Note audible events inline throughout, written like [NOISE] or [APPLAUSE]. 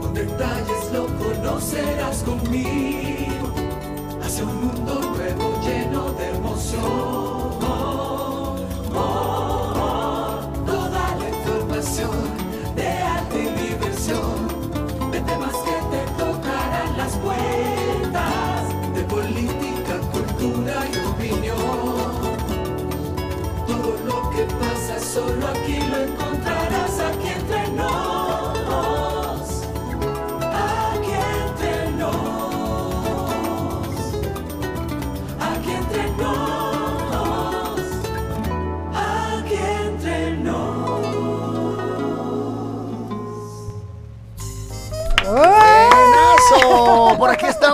con detalles lo conocerás conmigo, hacia un mundo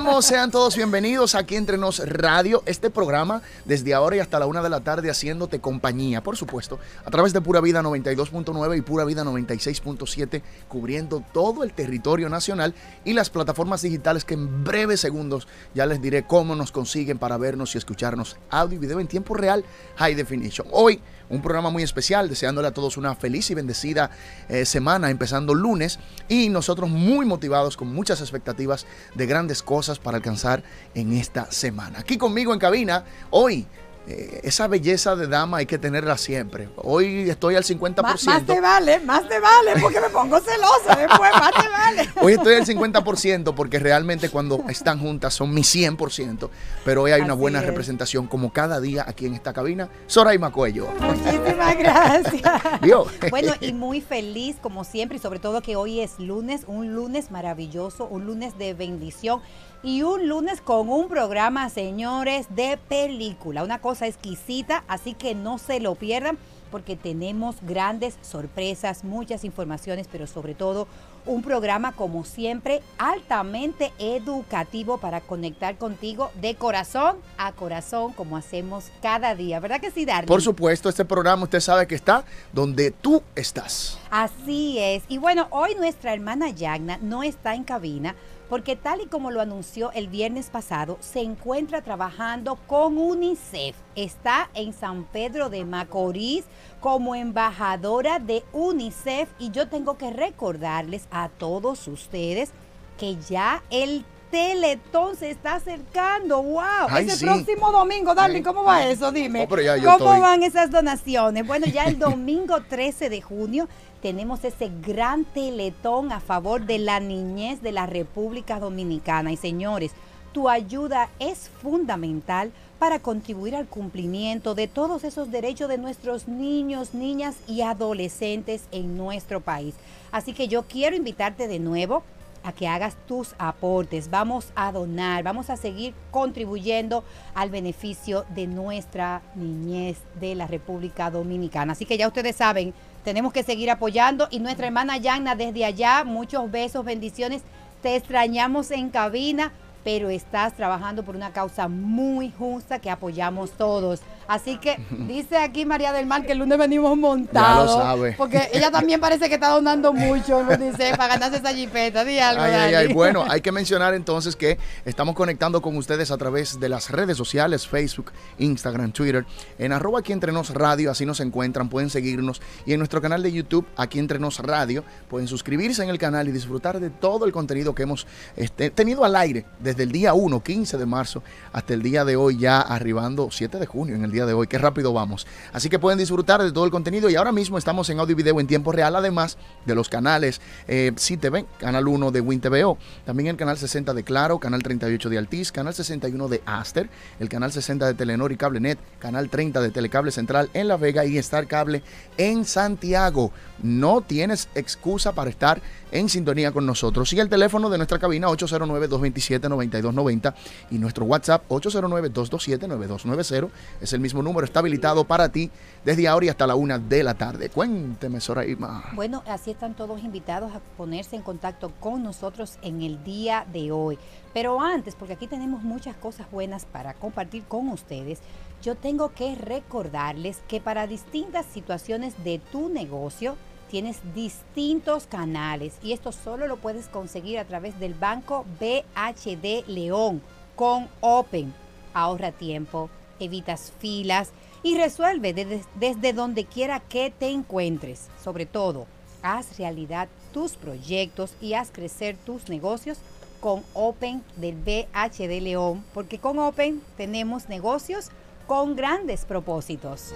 estamos, sean todos bienvenidos aquí entre nos Radio, este programa desde ahora y hasta la una de la tarde haciéndote compañía, por supuesto, a través de Pura Vida 92.9 y Pura Vida 96.7, cubriendo todo el territorio nacional y las plataformas digitales que en breves segundos ya les diré cómo nos consiguen para vernos y escucharnos audio y video en tiempo real, high definition. Hoy un programa muy especial, deseándole a todos una feliz y bendecida eh, semana, empezando lunes, y nosotros muy motivados con muchas expectativas de grandes cosas para alcanzar en esta semana. Aquí conmigo en cabina, hoy. Eh, esa belleza de dama hay que tenerla siempre. Hoy estoy al 50%. Más, más te vale, más te vale, porque me pongo celosa después, más te vale. [LAUGHS] Hoy estoy al 50% porque realmente cuando están juntas son mi 100%, pero hoy hay una buena es. representación como cada día aquí en esta cabina. Soraima Cuello. Muchísimas gracias. [LAUGHS] Bueno, y muy feliz como siempre, y sobre todo que hoy es lunes, un lunes maravilloso, un lunes de bendición y un lunes con un programa, señores, de película, una cosa exquisita, así que no se lo pierdan porque tenemos grandes sorpresas, muchas informaciones, pero sobre todo un programa como siempre altamente educativo para conectar contigo de corazón a corazón como hacemos cada día, ¿verdad que sí, Darling? Por supuesto, este programa usted sabe que está donde tú estás. Así es. Y bueno, hoy nuestra hermana Yagna no está en cabina porque tal y como lo anunció el viernes pasado, se encuentra trabajando con UNICEF. Está en San Pedro de Macorís como embajadora de UNICEF y yo tengo que recordarles a todos ustedes que ya el Teletón se está acercando. ¡Wow! Ay, Ese sí. próximo domingo, Darling, ¿cómo va eso? Dime. Oh, ¿Cómo estoy- van esas donaciones? Bueno, ya el domingo [LAUGHS] 13 de junio tenemos ese gran teletón a favor de la niñez de la República Dominicana. Y señores, tu ayuda es fundamental para contribuir al cumplimiento de todos esos derechos de nuestros niños, niñas y adolescentes en nuestro país. Así que yo quiero invitarte de nuevo a que hagas tus aportes. Vamos a donar, vamos a seguir contribuyendo al beneficio de nuestra niñez de la República Dominicana. Así que ya ustedes saben, tenemos que seguir apoyando y nuestra hermana Yagna desde allá, muchos besos, bendiciones. Te extrañamos en cabina, pero estás trabajando por una causa muy justa que apoyamos todos. Así que dice aquí María del Mar que el lunes venimos montados. sabe. Porque ella también parece que está donando mucho, dice, para ganarse esa jipeta. Di algo, Ay, ay, ay. Bueno, hay que mencionar entonces que estamos conectando con ustedes a través de las redes sociales, Facebook, Instagram, Twitter, en arroba aquí entre nos radio, así nos encuentran, pueden seguirnos y en nuestro canal de YouTube, aquí entre nos radio, pueden suscribirse en el canal y disfrutar de todo el contenido que hemos este, tenido al aire desde el día 1, 15 de marzo, hasta el día de hoy, ya arribando 7 de junio, en el día de hoy, qué rápido vamos. Así que pueden disfrutar de todo el contenido y ahora mismo estamos en audio y video en tiempo real, además de los canales eh, CTV, Canal 1 de WinTVO, también el canal 60 de Claro, Canal 38 de Altiz, Canal 61 de Aster, el Canal 60 de Telenor y CableNet, Canal 30 de Telecable Central en La Vega y Star Cable en Santiago. No tienes excusa para estar en sintonía con nosotros. Y el teléfono de nuestra cabina 809-227-9290 y nuestro WhatsApp 809-227-9290 es el mismo número, está habilitado para ti desde ahora y hasta la una de la tarde. Cuénteme, Soraima. Bueno, así están todos invitados a ponerse en contacto con nosotros en el día de hoy. Pero antes, porque aquí tenemos muchas cosas buenas para compartir con ustedes, yo tengo que recordarles que para distintas situaciones de tu negocio tienes distintos canales y esto solo lo puedes conseguir a través del banco BHD León con Open. Ahorra tiempo, evitas filas y resuelve desde, donde quiera que te encuentres. Sobre todo, Haz realidad tus proyectos y haz crecer tus negocios con Open del BHD León, porque con Open tenemos negocios con grandes propósitos.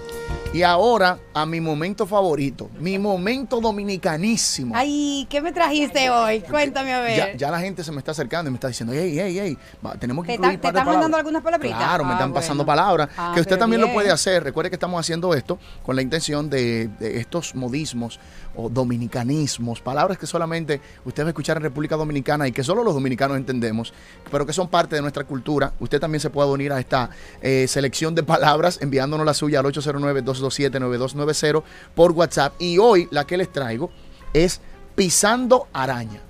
Y ahora a mi momento favorito, mi momento dominicanísimo. Ay, ¿qué me trajiste hoy? Cuéntame a ver. Ya, ya la gente se me está acercando y me está diciendo, hey, hey, hey, tenemos que ¿Te incluir te de están mandando palabras". algunas palabritas? Claro, me Ah, están pasando palabras. Ah, que usted también lo puede hacer. Recuerde que estamos haciendo esto con la intención de, de estos modismos o dominicanismos, palabras que solamente usted va a escuchar en República Dominicana y que solo los dominicanos entendemos, pero que son parte de nuestra cultura. Usted también se puede unir a esta eh, selección de palabras enviándonos la suya al 809-227-9290 por WhatsApp. Y hoy la que les traigo es pisando araña.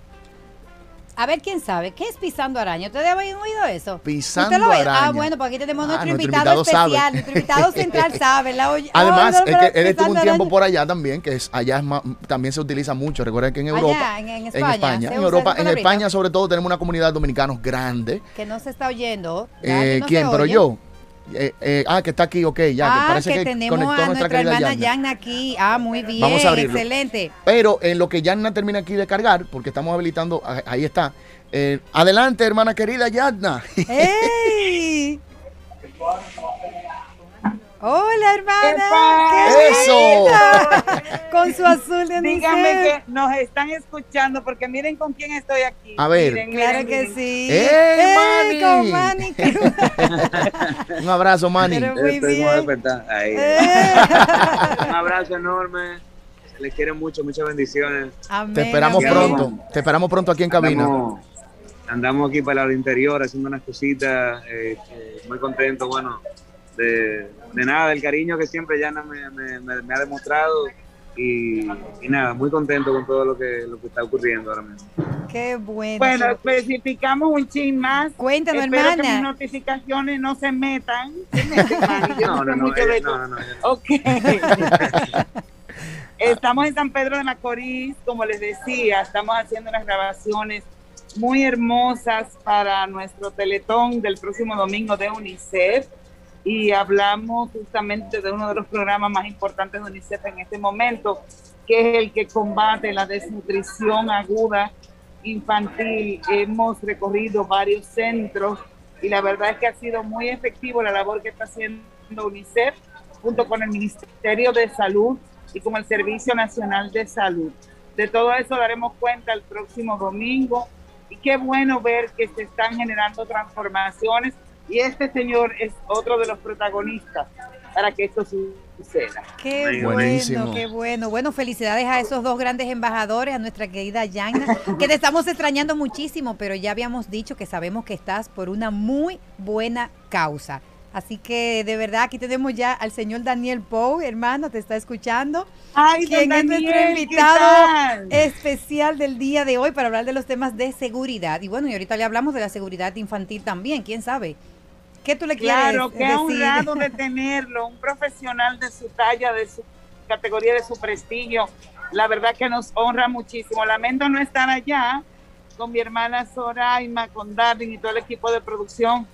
A ver quién sabe, ¿qué es pisando araña? ¿Ustedes habían oído eso? Pisando ¿Usted lo oye? araña. Ah, bueno, pues aquí tenemos Ah, nuestro, nuestro invitado, sabe. especial, nuestro invitado central [LAUGHS] sabe. La oye- Además, Oh, no, es pero que él estuvo un tiempo araña. por allá también, que es allá es ma- también se utiliza mucho. Recuerden que en Europa, en- en España, en usa Europa, en. España sobre todo tenemos una comunidad de dominicanos grande. Que no se está oyendo. Eh, no ¿Quién? Pero yo. Eh, eh, ah, que está aquí, ok, ya. ah, que parece que, que, tenemos conectó a nuestra nuestra hermana. Yagna aquí. Ah, muy bien. Vamos a abrirlo. Excelente. Pero en lo que Yagna termina aquí de cargar, porque estamos habilitando, ah, ahí está. Eh, adelante, hermana querida Yagna. [LAUGHS] ¡Ey! Hola, hermana. ¡Qué ¡Eso! linda! Con su azul de Díganme que nos están escuchando porque miren con quién estoy aquí. A ver. Miren, Claro miren, que miren. sí. ¡Ey, con Manny! Manny. [LAUGHS] [LAUGHS] Un abrazo, Manny. Pero muy Estoy muy bien. Ahí. Eh. [LAUGHS] Un abrazo enorme. Se les quiere mucho, muchas bendiciones. Amén, Te esperamos amén. pronto. Te esperamos pronto aquí en cabina. Andamos, andamos aquí para el interior haciendo unas cositas. eh, eh, muy contento, bueno, de, de nada, del cariño que siempre Yana me, me- me- me ha demostrado. Y, y nada, muy contento con todo lo que, lo que está ocurriendo ahora mismo. Qué bueno. Bueno, especificamos un chin más. Cuéntanos, Espero que mis hermana. notificaciones no se metan. [LAUGHS] Se No, no, no, eh, no, eso. no, no, Ok. [LAUGHS] Estamos en San Pedro de Macorís, como les decía, estamos haciendo unas grabaciones muy hermosas para nuestro teletón del próximo domingo de UNICEF y hablamos justamente de uno de los programas más importantes de UNICEF en este momento, que es el que combate la desnutrición aguda infantil. Hemos recorrido varios centros y la verdad es que ha sido muy efectivo la labor que está haciendo UNICEF junto con el Ministerio de Salud y con el Servicio Nacional de Salud. De todo eso daremos cuenta el próximo domingo y qué bueno ver que se están generando transformaciones y este señor es otro de los protagonistas para que esto suceda. Qué Ay, bueno, buenísimo. qué bueno. Bueno, felicidades a esos dos grandes embajadores, a nuestra querida Yagna, que te estamos extrañando muchísimo, pero ya habíamos dicho que sabemos que estás por una muy buena causa. Así que de verdad aquí tenemos ya al señor Daniel Pou, hermano, te está escuchando. Ay, quien don es nuestro Daniel, ¿qué invitado especial del día de hoy para hablar de los temas de seguridad. Y bueno, y ahorita le hablamos de la seguridad infantil también, quién sabe. ¿Qué tú le Claro, quieres qué decir? honrado de [LAUGHS] tenerlo, un profesional de su talla, de su categoría, de su prestigio. La verdad que nos honra muchísimo. Lamento no estar allá con mi hermana Soraima, con Darwin y todo el equipo de producción,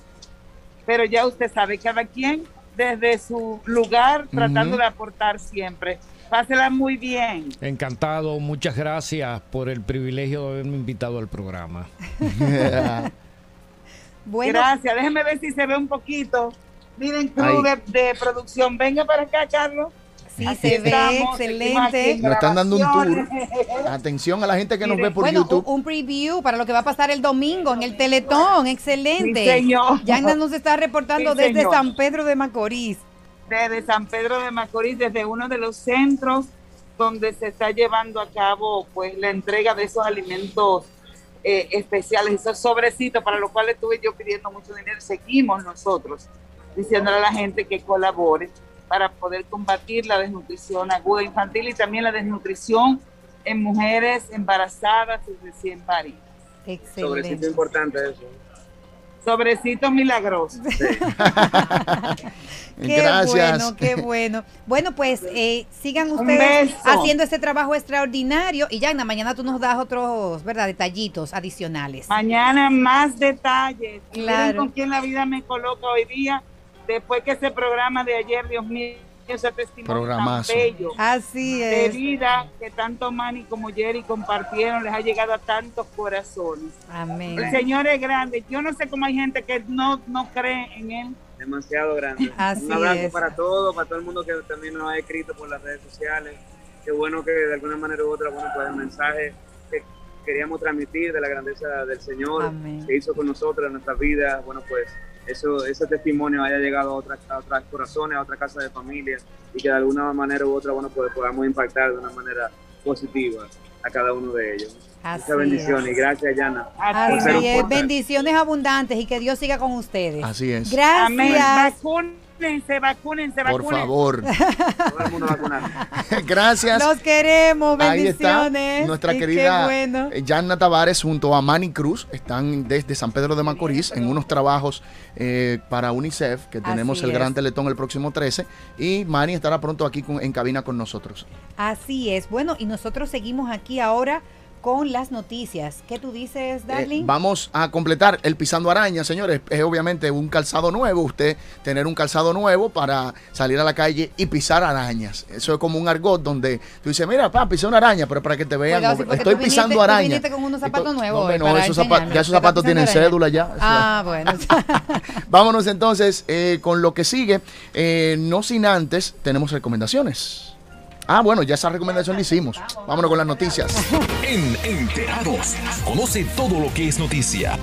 pero ya usted sabe, cada quien desde su lugar tratando de aportar siempre. Pásela muy bien. Encantado, muchas gracias por el privilegio de haberme invitado al programa. [LAUGHS] Bueno, Gracias. Déjeme ver si se ve un poquito. Miren, crew de, de producción. Venga para acá, Carlos. sí, Aquí se ve estamos, excelente. en Nos están dando un tour. Atención a la gente que nos ve por bueno, YouTube. un, un preview para lo que va a pasar el domingo en el Teletón. Excelente. Sí, señor. Yagna nos está reportando Sí, desde señor. San Pedro de Macorís. Desde San Pedro de Macorís, desde uno de los centros donde se está llevando a cabo pues la entrega de esos alimentos eh, especiales, esos sobrecitos para los cuales estuve yo pidiendo mucho dinero. Seguimos nosotros diciéndole a la gente que colabore para poder combatir la desnutrición aguda infantil y también la desnutrición en mujeres embarazadas y recién paridas. Sobrecito Excelente. importante eso. Sobrecitos milagrosos. [LAUGHS] Qué Gracias. bueno, qué bueno. Bueno, pues eh, sigan ustedes haciendo este trabajo extraordinario. Y Yagna, mañana tú nos das otros, ¿verdad? Detallitos adicionales. Mañana más detalles. Claro. Miren con quién la vida me coloca hoy día, después que ese programa de ayer, Dios mío, ese testimonio Programazo. tan bello Así de es. vida que tanto Manny como Jerry compartieron, les ha llegado a tantos corazones. Amén. El Señor es grande. Yo no sé cómo hay gente que no, no cree en Él. demasiado grande. [LAUGHS] Así Un abrazo es. para todos, para todo el mundo que también nos ha escrito por las redes sociales. Qué bueno que de alguna manera u otra, bueno, pues el mensaje que queríamos transmitir de la grandeza del Señor Amén. que hizo con nosotros en nuestras vidas, bueno, pues eso, ese testimonio haya llegado a otras, a otras corazones, a otra casa de familia y que de alguna manera u otra, bueno, pues podamos impactar de una manera positiva a cada uno de ellos. Así Muchas bendiciones es. y gracias, Yana. Así es. Bendiciones abundantes y que Dios siga con ustedes. Así es. Amén. Vacúnense, vacúnense, Por favor. [LAUGHS] Todo el mundo vacunado. [LAUGHS] Gracias. Los queremos. Ahí está Bendiciones. nuestra Y querida Qué bueno. eh, Yanna Tavares junto a Manny Cruz. Están desde San Pedro de Macorís en unos trabajos eh, para UNICEF, que tenemos Así el gran teletón el próximo 13. Y Manny estará pronto aquí con- en cabina con nosotros. Así es. Bueno, y nosotros seguimos aquí ahora con las noticias. ¿Qué tú dices, Eh, Darling? vamos a completar el pisando araña, señores. Es obviamente un calzado nuevo. Usted tener un calzado nuevo para salir a la calle y pisar arañas. Eso es como un argot donde tú dices, mira, pa, pisé una araña, pero para que te vean, sí, estoy tú viniste- pisando tú araña. viniste con unos zapatos nuevos no, hoy no, para esos, zapa- enseñarnos. ya esos ¿Te estás zapatos tienen araña? cédula ya. Ah, bueno. [LAUGHS] Vámonos entonces eh, con lo que sigue. Eh, no sin antes, tenemos recomendaciones. Ah, bueno, ya esa recomendación la hicimos. Vámonos con las noticias. [LAUGHS] En Enterados, conoce todo lo que es noticia.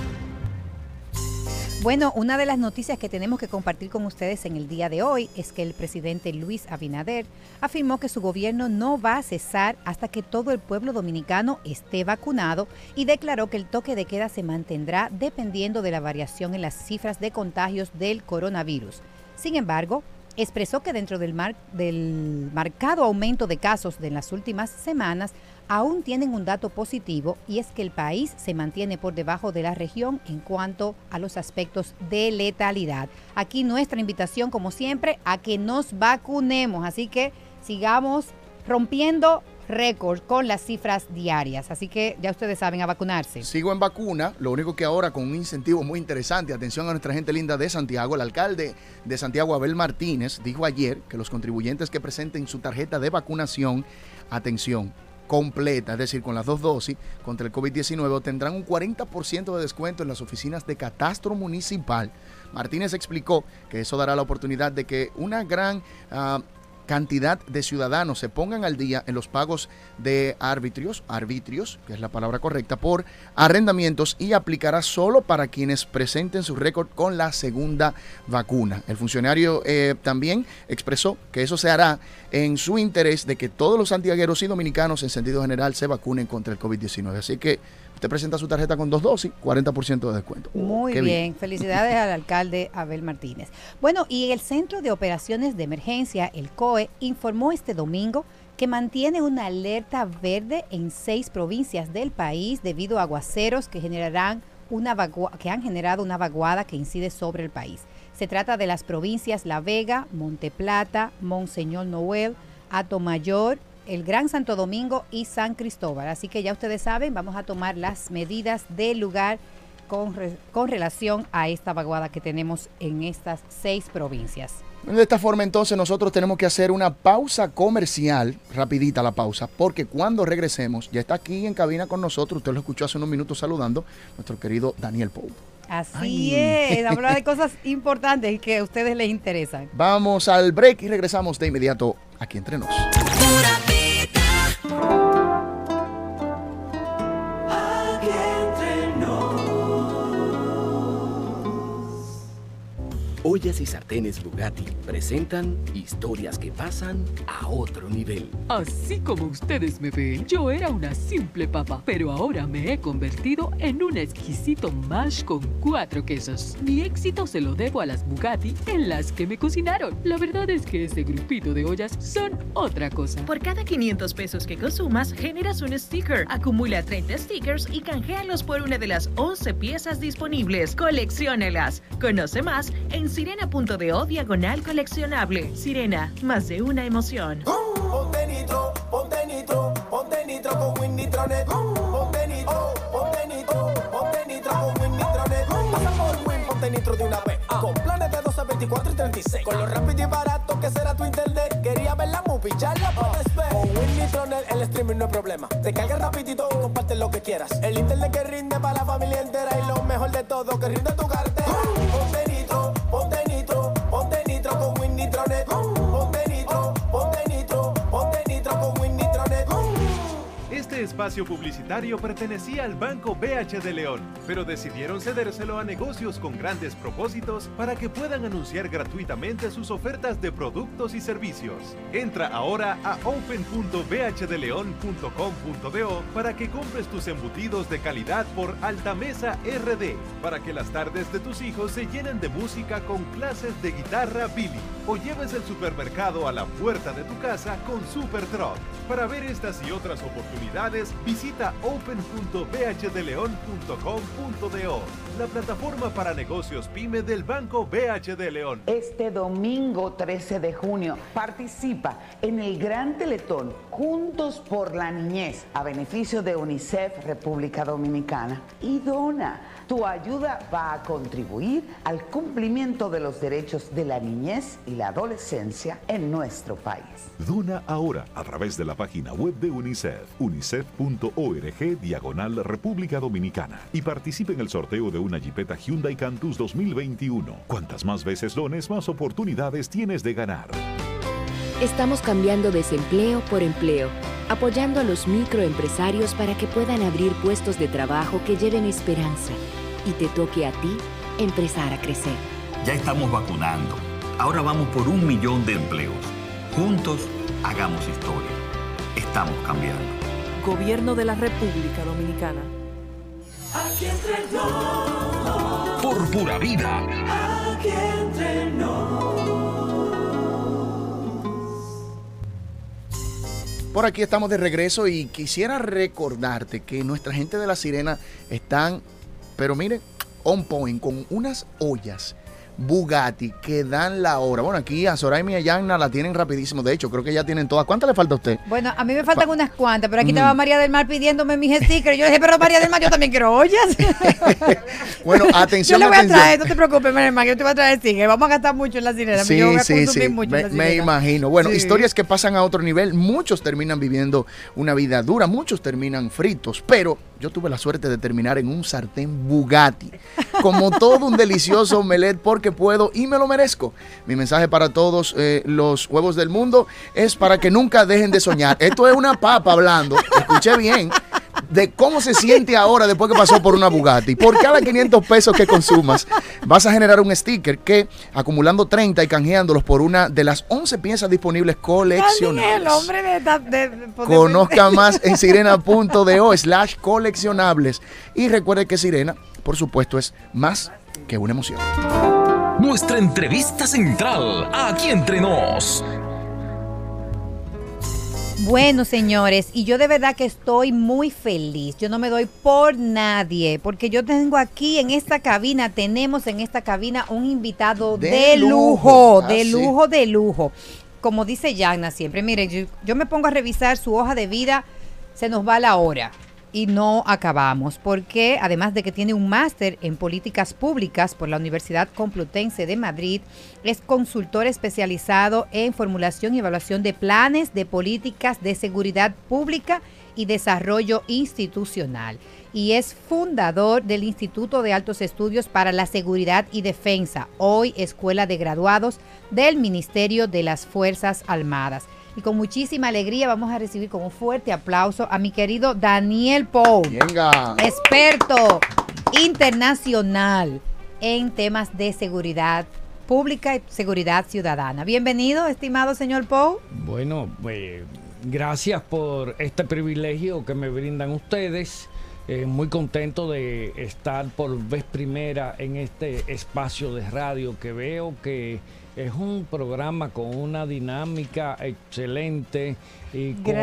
Bueno, una de las noticias que tenemos que compartir con ustedes en el día de hoy es que el presidente Luis Abinader afirmó que su gobierno no va a cesar hasta que todo el pueblo dominicano esté vacunado y declaró que el toque de queda se mantendrá dependiendo de la variación en las cifras de contagios del coronavirus. Sin embargo, expresó que dentro del, mar- del marcado aumento de casos de las últimas semanas, aún tienen un dato positivo y es que el país se mantiene por debajo de la región en cuanto a los aspectos de letalidad. Aquí nuestra invitación, como siempre, a que nos vacunemos, así que sigamos rompiendo récord con las cifras diarias. Así que ya ustedes saben a vacunarse. Sigo en vacuna, lo único que ahora con un incentivo muy interesante, atención a nuestra gente linda de Santiago, el alcalde de Santiago, Abel Martínez, dijo ayer que los contribuyentes que presenten su tarjeta de vacunación, atención, completa, es decir, con las dos dosis contra el COVID-19, tendrán un 40% de descuento en las oficinas de catastro municipal. Martínez explicó que eso dará la oportunidad de que una gran... ah, cantidad de ciudadanos se pongan al día en los pagos de arbitrios, arbitrios, que es la palabra correcta, por arrendamientos y aplicará solo para quienes presenten su récord con la segunda vacuna. El funcionario eh, también expresó que eso se hará en su interés de que todos los santiagueros y dominicanos en sentido general se vacunen contra el COVID-19. Así que usted presenta su tarjeta con dos dosis, 40% de descuento. Muy bien. felicidades al alcalde Abel Martínez. Bueno, y el Centro de Operaciones de Emergencia, el COE, informó este domingo que mantiene una alerta verde en seis provincias del país debido a aguaceros que generarán una que han generado una vaguada que incide sobre el país. Se trata de las provincias La Vega, Monte Plata, Monseñor Noel, Atomayor, el Gran Santo Domingo y San Cristóbal. Así que ya ustedes saben, vamos a tomar las medidas del lugar con, re- con relación a esta vaguada que tenemos en estas seis provincias. De esta forma entonces nosotros tenemos que hacer una pausa comercial, rapidita la pausa, porque cuando regresemos, ya está aquí en cabina con nosotros, usted lo escuchó hace unos minutos saludando, nuestro querido Daniel Pou. Así Ay. es, [LAUGHS] hablar de cosas importantes y que a ustedes les interesan. Vamos al break y regresamos de inmediato aquí entre nos. Ollas y sartenes Bugatti presentan historias que pasan a otro nivel. Así como ustedes me ven, yo era una simple papa, pero ahora me he convertido en un exquisito mash con cuatro quesos. Mi éxito se lo debo a las Bugatti en las que me cocinaron. La verdad es que ese grupito de ollas son otra cosa. Por cada 500 pesos que consumas, generas un sticker. Acumula 30 stickers y canjealos por una de las 11 piezas disponibles. Colecciónalas. Conoce más en sirena.do diagonal coleccionable. Sirena, más de una emoción. Ponte nitro, ponte nitro, ponte nitro con Winnitronet. Ponte nitro, ponte nitro, ponte nitro con Winnitronet. Pasa por Win, ponte nitro de una vez. Con planes de 12, 24 y 36. Con lo rápido y barato que será tu internet. ya lo puedes ver. Con Winnie Tronel el streaming no es problema. Te cargas rapidito y comparte lo que quieras. El internet que rinde para la familia entera y lo mejor de todo que rinde tu cartera. Espacio publicitario pertenecía al Banco BH de León, pero decidieron cedérselo a negocios con grandes propósitos para que puedan anunciar gratuitamente sus ofertas de productos y servicios. Entra ahora a open.bhdeleon.com.do para que compres tus embutidos de calidad por Altamesa RD, para que las tardes de tus hijos se llenen de música con clases de guitarra Billy, o lleves el supermercado a la puerta de tu casa con Super Truck. Para ver estas y otras oportunidades, visita open.bhdeleon.com.do, la plataforma para negocios pyme del Banco BH de León. Este domingo 13 de junio participa en el Gran Teletón Juntos por la Niñez a beneficio de UNICEF República Dominicana y dona. Tu ayuda va a contribuir al cumplimiento de los derechos de la niñez y la adolescencia en nuestro país. Dona ahora a través de la página web de UNICEF, unicef.org diagonal República Dominicana y participe en el sorteo de una Jeepeta Hyundai Cantus 2021. Cuantas más veces dones, más oportunidades tienes de ganar. Estamos cambiando desempleo por empleo, apoyando a los microempresarios para que puedan abrir puestos de trabajo que lleven esperanza y te toque a ti empezar a crecer. Ya estamos vacunando. Ahora vamos por un millón de empleos. Juntos, hagamos historia. Estamos cambiando. Gobierno de la República Dominicana. Aquí entre nos, Por pura vida. aquí entre Por aquí estamos de regreso y quisiera recordarte que nuestra gente de la Sirena están, pero mire, on point, con unas ollas Bugatti que dan la hora. Bueno, aquí a Soraima y a Yanna la tienen rapidísimo. De hecho, creo que ya tienen todas. ¿Cuántas le falta a usted? Bueno, a mí me faltan Pa- unas cuantas, pero aquí Mm. estaba María del Mar pidiéndome mis stickers. Yo dije, pero María del Mar, yo también quiero ollas. [LAUGHS] Bueno, [LAUGHS] yo atención, le voy a traer, no te preocupes, María del Mar, yo te voy a traer stickers. Vamos a gastar mucho en la sirena. yo voy a consumir mucho me, en la me imagino. Bueno, Sí. historias que pasan a otro nivel. Muchos terminan viviendo una vida dura, muchos terminan fritos, pero yo tuve la suerte de terminar en un sartén Bugatti. Como todo un delicioso omelette porque puedo y me lo merezco. Mi mensaje para todos eh, los huevos del mundo es para que nunca dejen de soñar. Esto es una papa hablando, escuché bien, de cómo se siente ahora después que pasó por una Bugatti. Por cada 500 pesos que consumas, vas a generar un sticker que, acumulando 30 y canjeándolos por una de las 11 piezas disponibles coleccionables. el hombre de, esta- de- de- Conozca [LAUGHS] más en sirena.do slash coleccionables. Y recuerde que Sirena, por supuesto, es más que una emoción. Nuestra entrevista central, aquí entre nos. Bueno, señores, y yo de verdad que estoy muy feliz. Yo no me doy por nadie, porque yo tengo aquí en esta cabina, tenemos en esta cabina un invitado de, De lujo, lujo. Ah, de sí. lujo, de lujo. Como dice Yagna siempre, mire, yo, yo me pongo a revisar su hoja de vida, se nos va la hora y no acabamos, porque además de que tiene un máster en políticas públicas por la Universidad Complutense de Madrid, es consultor especializado en formulación y evaluación de planes de políticas de seguridad pública y desarrollo institucional. Y es fundador del Instituto de Altos Estudios para la Seguridad y Defensa, hoy Escuela de Graduados del Ministerio de las Fuerzas Armadas. Y con muchísima alegría vamos a recibir con un fuerte aplauso a mi querido Daniel Pou, Venga. experto internacional en temas de seguridad pública y seguridad ciudadana. Bienvenido, estimado señor Pou. Bueno, pues, gracias por este privilegio que me brindan ustedes. Eh, muy contento de estar por vez primera en este espacio de radio que veo que es un programa con una dinámica excelente y con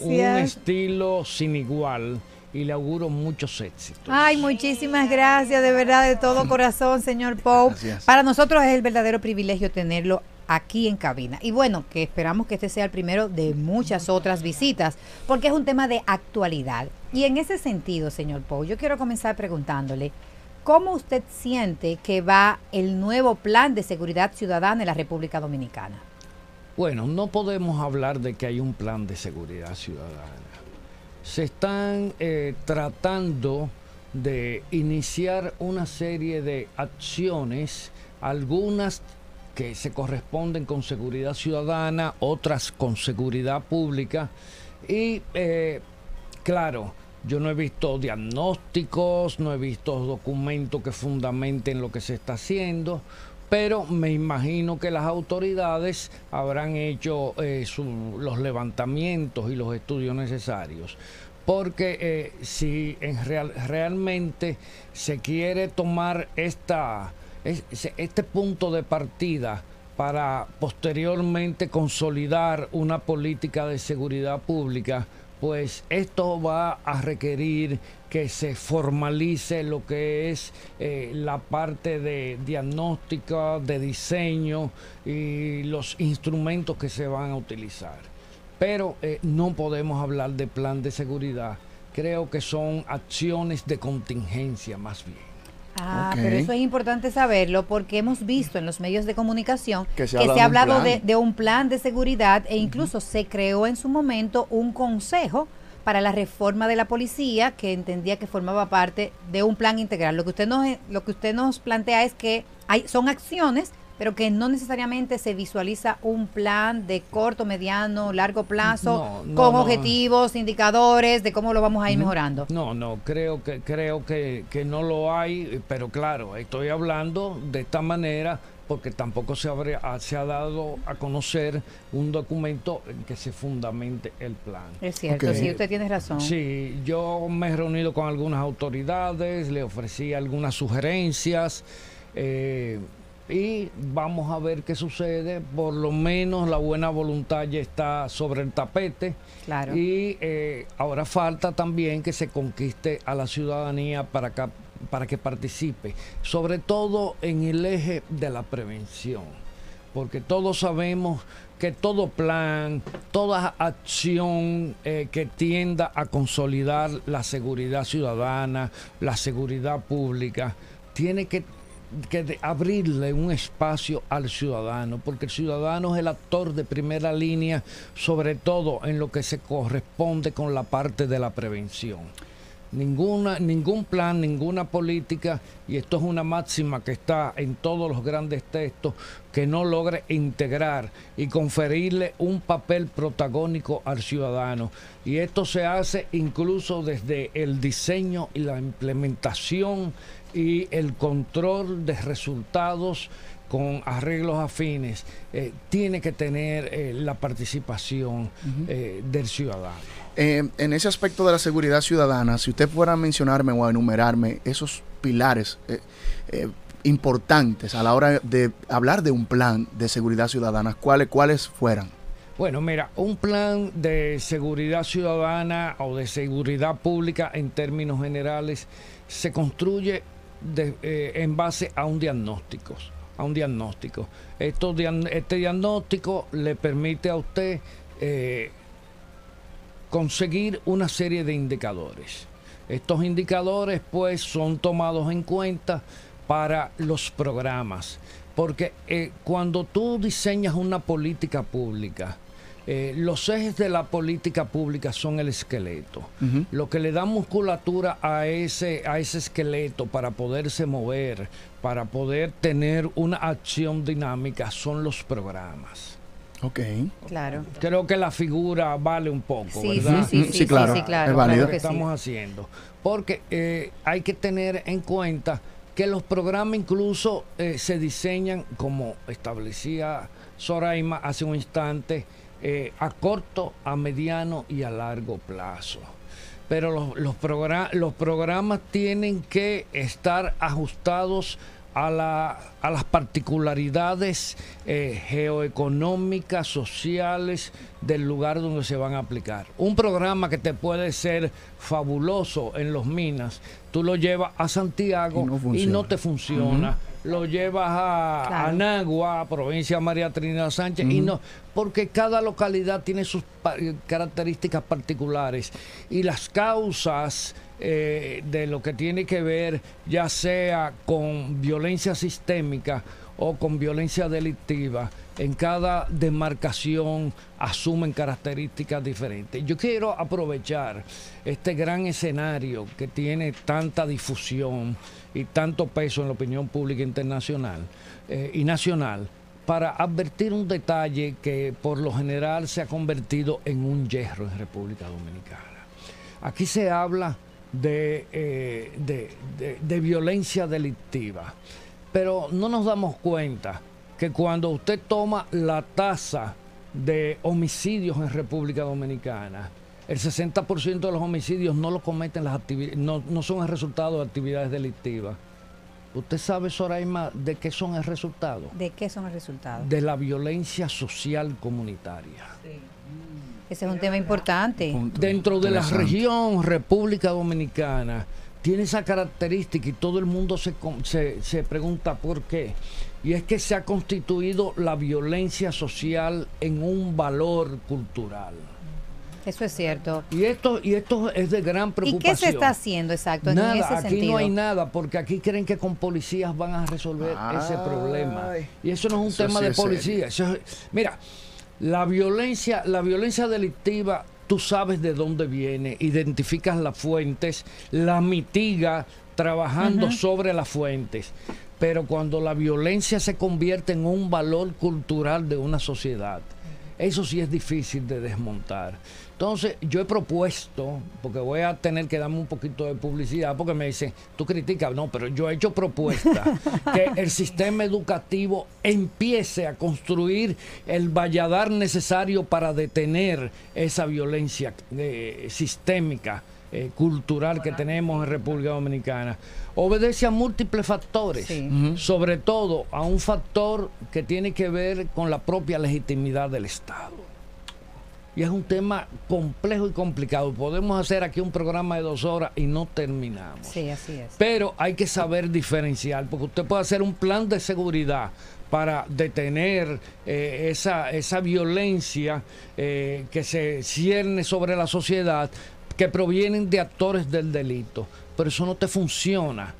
un estilo sin igual y le auguro muchos éxitos. Ay, muchísimas gracias, de verdad, de todo [LAUGHS] corazón, señor Pope. Para nosotros es el verdadero privilegio tenerlo aquí en cabina. Y bueno, que esperamos que este sea el primero de muchas otras visitas, porque es un tema de actualidad. Y en ese sentido, señor Pope, yo quiero comenzar preguntándole, ¿cómo usted siente que va el nuevo plan de seguridad ciudadana en la República Dominicana? Bueno, no podemos hablar de que hay un plan de seguridad ciudadana. Se están eh, tratando de iniciar una serie de acciones, algunas que se corresponden con seguridad ciudadana, otras con seguridad pública. Y eh, claro, yo no he visto diagnósticos, no he visto documentos que fundamenten lo que se está haciendo, pero me imagino que las autoridades habrán hecho eh, los levantamientos y los estudios necesarios. Porque eh, si en real- realmente se quiere tomar esta, este punto de partida para posteriormente consolidar una política de seguridad pública, pues esto va a requerir que se formalice lo que es eh, la parte de diagnóstica, de diseño y los instrumentos que se van a utilizar. Pero eh, no podemos hablar de plan de seguridad. Creo que son acciones de contingencia más bien. Ah, pero eso es importante saberlo porque hemos visto en los medios de comunicación Que que se ha hablado de, de un plan de seguridad e incluso se creó en su momento un consejo para la reforma de la policía que entendía que formaba parte de un plan integral. Lo que usted nos, lo que usted nos plantea es que hay, son acciones, pero que no necesariamente se visualiza un plan de corto, mediano, largo plazo No, no, con no. objetivos, indicadores de cómo lo vamos a ir mejorando. No, no, creo que creo que, que no lo hay, pero claro, estoy hablando de esta manera porque tampoco se, habría- ah, se ha dado a conocer un documento en que se fundamente el plan. Es cierto, sí, usted tiene razón. Sí, yo me he reunido con algunas autoridades, le ofrecí algunas sugerencias eh, y vamos a ver qué sucede. Por lo menos la buena voluntad ya está sobre el tapete. Claro. Y eh, ahora falta también que se conquiste a la ciudadanía para, ca- para que participe, sobre todo en el eje de la prevención porque todos sabemos que todo plan, toda acción eh, que tienda a consolidar la seguridad ciudadana, la seguridad pública, tiene que, que de- abrirle un espacio al ciudadano, porque el ciudadano es el actor de primera línea, sobre todo en lo que se corresponde con la parte de la prevención ninguna, ningún plan, ninguna política, y esto es una máxima que está en todos los grandes textos, que no logre integrar y conferirle un papel protagónico al ciudadano. Y esto se hace incluso desde el diseño y la implementación y el control de resultados con arreglos afines, eh, tiene que tener eh, la participación eh, del ciudadano. Eh, en ese aspecto de la seguridad ciudadana, si usted fuera a mencionarme o a enumerarme esos pilares eh, eh, importantes a la hora de hablar de un plan de seguridad ciudadana, ¿cuáles, cuáles fueran? Bueno, mira, un plan de seguridad ciudadana o de seguridad pública en términos generales se construye eh, en base a un diagnóstico, a un diagnóstico. Esto este diagnóstico le permite a usted eh, conseguir una serie de indicadores. Estos indicadores pues son tomados en cuenta para los programas, porque eh, cuando tú diseñas una política pública, eh, los ejes de la política pública son el esqueleto. Lo que le da musculatura a ese, a ese esqueleto para poderse mover, para poder tener una acción dinámica, son los programas. Ok. Claro. Creo que la figura vale un poco, Sí, ¿verdad? sí, sí, sí, Sí, claro, sí, sí, claro, es válido. Lo que estamos haciendo. Porque eh, hay que tener en cuenta que los programas incluso eh, se diseñan, como establecía Soraima hace un instante, eh, a corto, a mediano y a largo plazo. Pero los, los, progra- los programas tienen que estar ajustados a, la- a las particularidades eh, geoeconómicas, sociales del lugar donde se van a aplicar. Un programa que te puede ser fabuloso en los minas, tú lo llevas a Santiago Y no y no, funciona. te funciona. Lo llevas a, Claro. a provincia María Trinidad Sánchez, y no, porque cada localidad tiene sus pa- características particulares y las causas eh, de lo que tiene que ver ya sea con violencia sistémica o con violencia delictiva en cada demarcación asumen características diferentes. Yo quiero aprovechar este gran escenario que tiene tanta difusión y tanto peso en la opinión pública internacional eh, y nacional para advertir un detalle que por lo general se ha convertido en un hierro en República Dominicana. Aquí se habla de, eh, de- de- de violencia delictiva, pero no nos damos cuenta que cuando usted toma la tasa de homicidios en República Dominicana, el 60% de los homicidios no lo cometen las actividades, no, no son el resultado de actividades delictivas. ¿Usted sabe, Soraima, de qué son el resultado? ¿De qué son el resultado? De la violencia social comunitaria. Ese es un tema importante. Dentro de la región República Dominicana tiene esa característica y todo el mundo se, se, se pregunta por qué. Y es que se ha constituido la violencia social en un valor cultural. Eso es cierto. Y esto, y esto es de gran ¿Y preocupación. qué se está haciendo exacto en Nada, ese aquí sentido? no hay nada, porque aquí creen que con policías van a resolver ese problema. Y eso no es un Eso tema sí de es policía. eso es- mira, la violencia, la violencia delictiva, tú sabes de dónde viene, identificas las fuentes, la mitiga trabajando sobre las fuentes. Pero cuando la violencia se convierte en un valor cultural de una sociedad, eso sí es difícil de desmontar. Entonces, yo he propuesto, porque voy a tener que darme un poquito de publicidad, porque me dicen, tú criticas, no, pero yo he hecho propuesta [LAUGHS] que el sistema educativo empiece a construir el valladar necesario para detener esa violencia eh, sistémica. Eh, cultural que tenemos en República Dominicana obedece a múltiples factores, sobre todo a un factor que tiene que ver con la propia legitimidad del Estado. Y es un tema complejo y complicado. Podemos hacer aquí un programa de dos horas y no terminamos. Sí, así es. Pero hay que saber diferenciar, porque usted puede hacer un plan de seguridad para detener eh, esa, esa violencia eh, que se cierne sobre la sociedad, que provienen de actores del delito. Pero eso no te funciona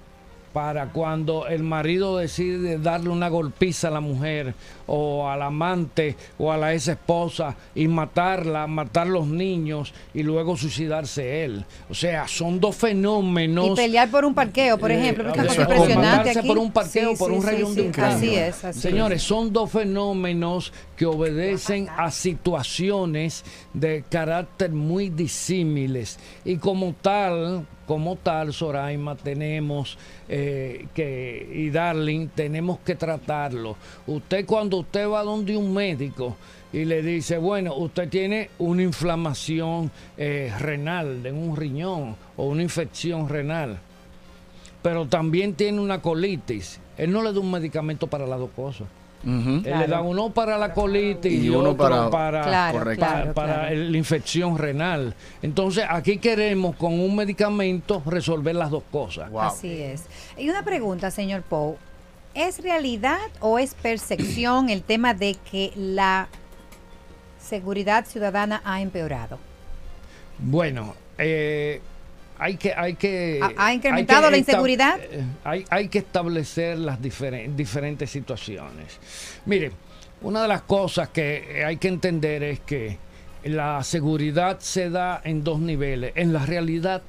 para cuando el marido decide darle una golpiza a la mujer o al amante o a la ex esposa y matarla, matar los niños y luego suicidarse él. O sea, son dos fenómenos. Y pelear por un parqueo, por Eh, ejemplo, es impresionante matarse aquí. por un parqueo, Sí, por sí, un sí, rayón de un carro. Así es, así Señores, son dos fenómenos que obedecen a situaciones de carácter muy disímiles y como tal, como tal, Soraima, tenemos eh, que, y Darling, tenemos que tratarlo. Usted cuando usted va donde un médico y le dice, bueno, usted tiene una inflamación eh, renal de un riñón o una infección renal, pero también tiene una colitis. Él no le da un medicamento para las dos cosas. Él le da uno para la colitis y, Y uno otro para- para, Claro, Correcto. para, claro, para claro. el- la infección renal. Entonces, aquí queremos con un medicamento resolver las dos cosas. Así es. Y una pregunta, señor Poe. ¿Es realidad o es percepción el tema de que la seguridad ciudadana ha empeorado? Bueno, eh, hay que... Hay que ¿Ha- incrementado que la inseguridad? eh, Hay, hay que establecer las diferen- diferentes situaciones. Mire, una de las cosas que hay que entender es que la seguridad se da en dos niveles. En la realidad,